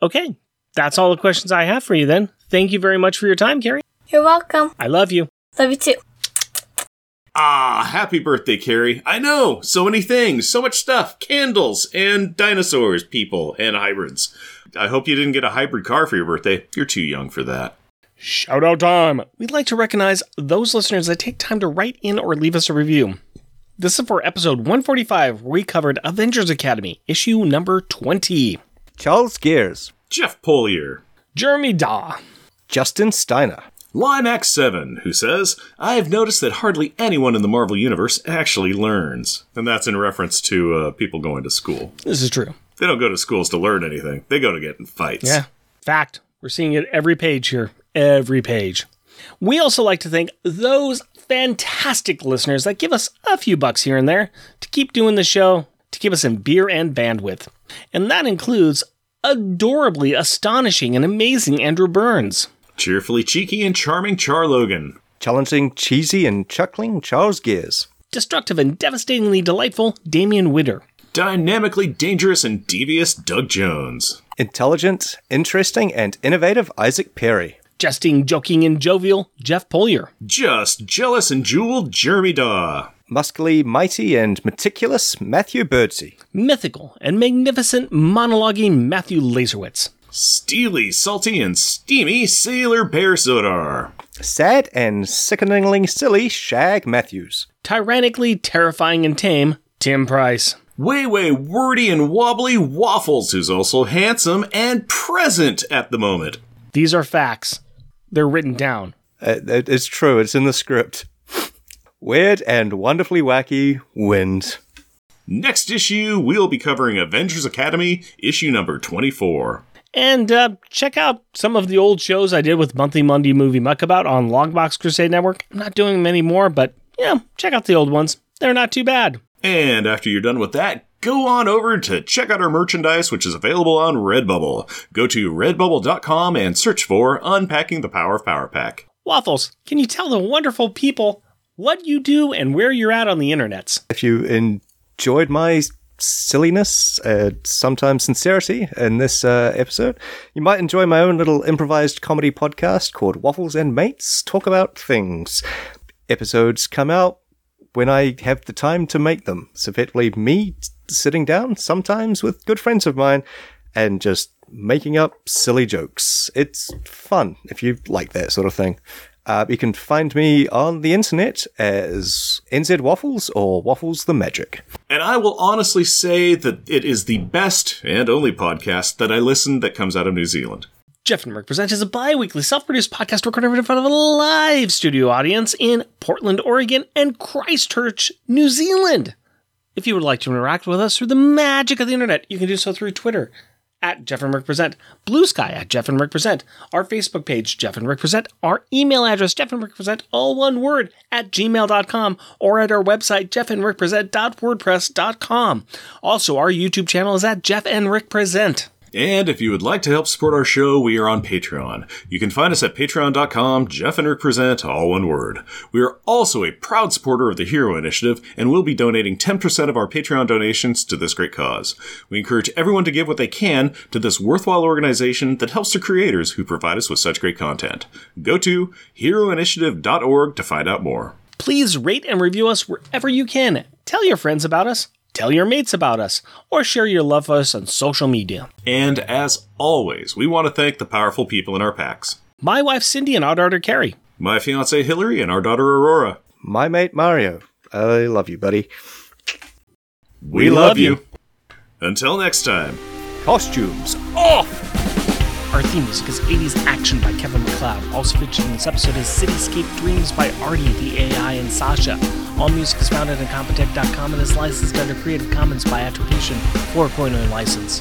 Okay, that's all the questions I have for you then. Thank you very much for your time, Carrie. you're welcome. I love you. Love you too. Ah, happy birthday, Carrie. I know, so many things, so much stuff candles, and dinosaurs, people, and hybrids. I hope you didn't get a hybrid car for your birthday. You're too young for that. Shout out time. We'd like to recognize those listeners that take time to write in or leave us a review. This is for episode 145, where we covered Avengers Academy, issue number 20. Charles Gears, Jeff Polier. Jeremy Daw. Justin Steiner, Limax7, who says, I've noticed that hardly anyone in the Marvel Universe actually learns. And that's in reference to uh, people going to school. This is true. They don't go to schools to learn anything, they go to get in fights. Yeah. Fact. We're seeing it every page here. Every page. We also like to thank those fantastic listeners that give us a few bucks here and there to keep doing the show, to keep us in beer and bandwidth. And that includes adorably astonishing and amazing Andrew Burns, Cheerfully cheeky and charming Char Logan. challenging cheesy and chuckling Charles Gears, destructive and devastatingly delightful Damian Witter, Dynamically dangerous and devious Doug Jones. intelligent, interesting, and innovative Isaac Perry, jesting, joking, and jovial Jeff Polier, Just jealous and jeweled Jeremy Daw. Muscly, mighty, and meticulous Matthew Birdsey, mythical and magnificent monologuing Matthew Laserwitz, Steely, salty, and steamy Sailor Bear Sodar. sad and sickeningly silly Shag Matthews, tyrannically terrifying and tame Tim Price. Way, way wordy and wobbly Waffles, who's also handsome and present at the moment. These are facts. They're written down. Uh, it's true, it's in the script. Weird and wonderfully wacky Wind. Next issue, we'll be covering Avengers Academy, issue number 24. And uh, check out some of the old shows I did with Monthly Monday Movie Muckabout on Longbox Crusade Network. I'm not doing them anymore, but yeah, check out the old ones. They're not too bad. And after you're done with that, go on over to check out our merchandise, which is available on Redbubble. Go to redbubble.com and search for Unpacking the Power of Power Pack. Waffles, can you tell the wonderful people what you do and where you're at on the internets? If you enjoyed my silliness, uh, sometimes sincerity in this uh, episode, you might enjoy my own little improvised comedy podcast called Waffles and Mates Talk About Things. Episodes come out when I have the time to make them. It's effectively me sitting down, sometimes with good friends of mine, and just making up silly jokes. It's fun if you like that sort of thing. Uh, you can find me on the internet as NZ Waffles or Waffles the Magic. And I will honestly say that it is the best and only podcast that I listen that comes out of New Zealand. Jeff and Rick Present is a bi weekly self produced podcast recorded in front of a live studio audience in Portland, Oregon, and Christchurch, New Zealand. If you would like to interact with us through the magic of the internet, you can do so through Twitter at Jeff and Rick Present, Blue Sky at Jeff and Rick Present, our Facebook page, Jeff and Rick Present, our email address, Jeff and Rick Present, all one word, at gmail.com, or at our website, jeffandrickpresent.wordpress.com. Also, our YouTube channel is at Jeff and Rick Present. And if you would like to help support our show, we are on Patreon. You can find us at patreon.com, Jeff and Rick Present, all one word. We are also a proud supporter of the Hero Initiative and we'll be donating 10% of our Patreon donations to this great cause. We encourage everyone to give what they can to this worthwhile organization that helps the creators who provide us with such great content. Go to heroinitiative.org to find out more. Please rate and review us wherever you can. Tell your friends about us tell your mates about us, or share your love for us on social media. And as always, we want to thank the powerful people in our packs. My wife Cindy and our daughter Carrie. My fiance Hillary and our daughter Aurora. My mate Mario. I love you, buddy. We, we love, love you. you. Until next time. Costumes off! Our theme music is 80s Action by Kevin MacLeod. Also featured in this episode is Cityscape Dreams by Artie, the AI, and Sasha. All music is found at incompetech.com and is licensed under Creative Commons by Attribution 4.0 license.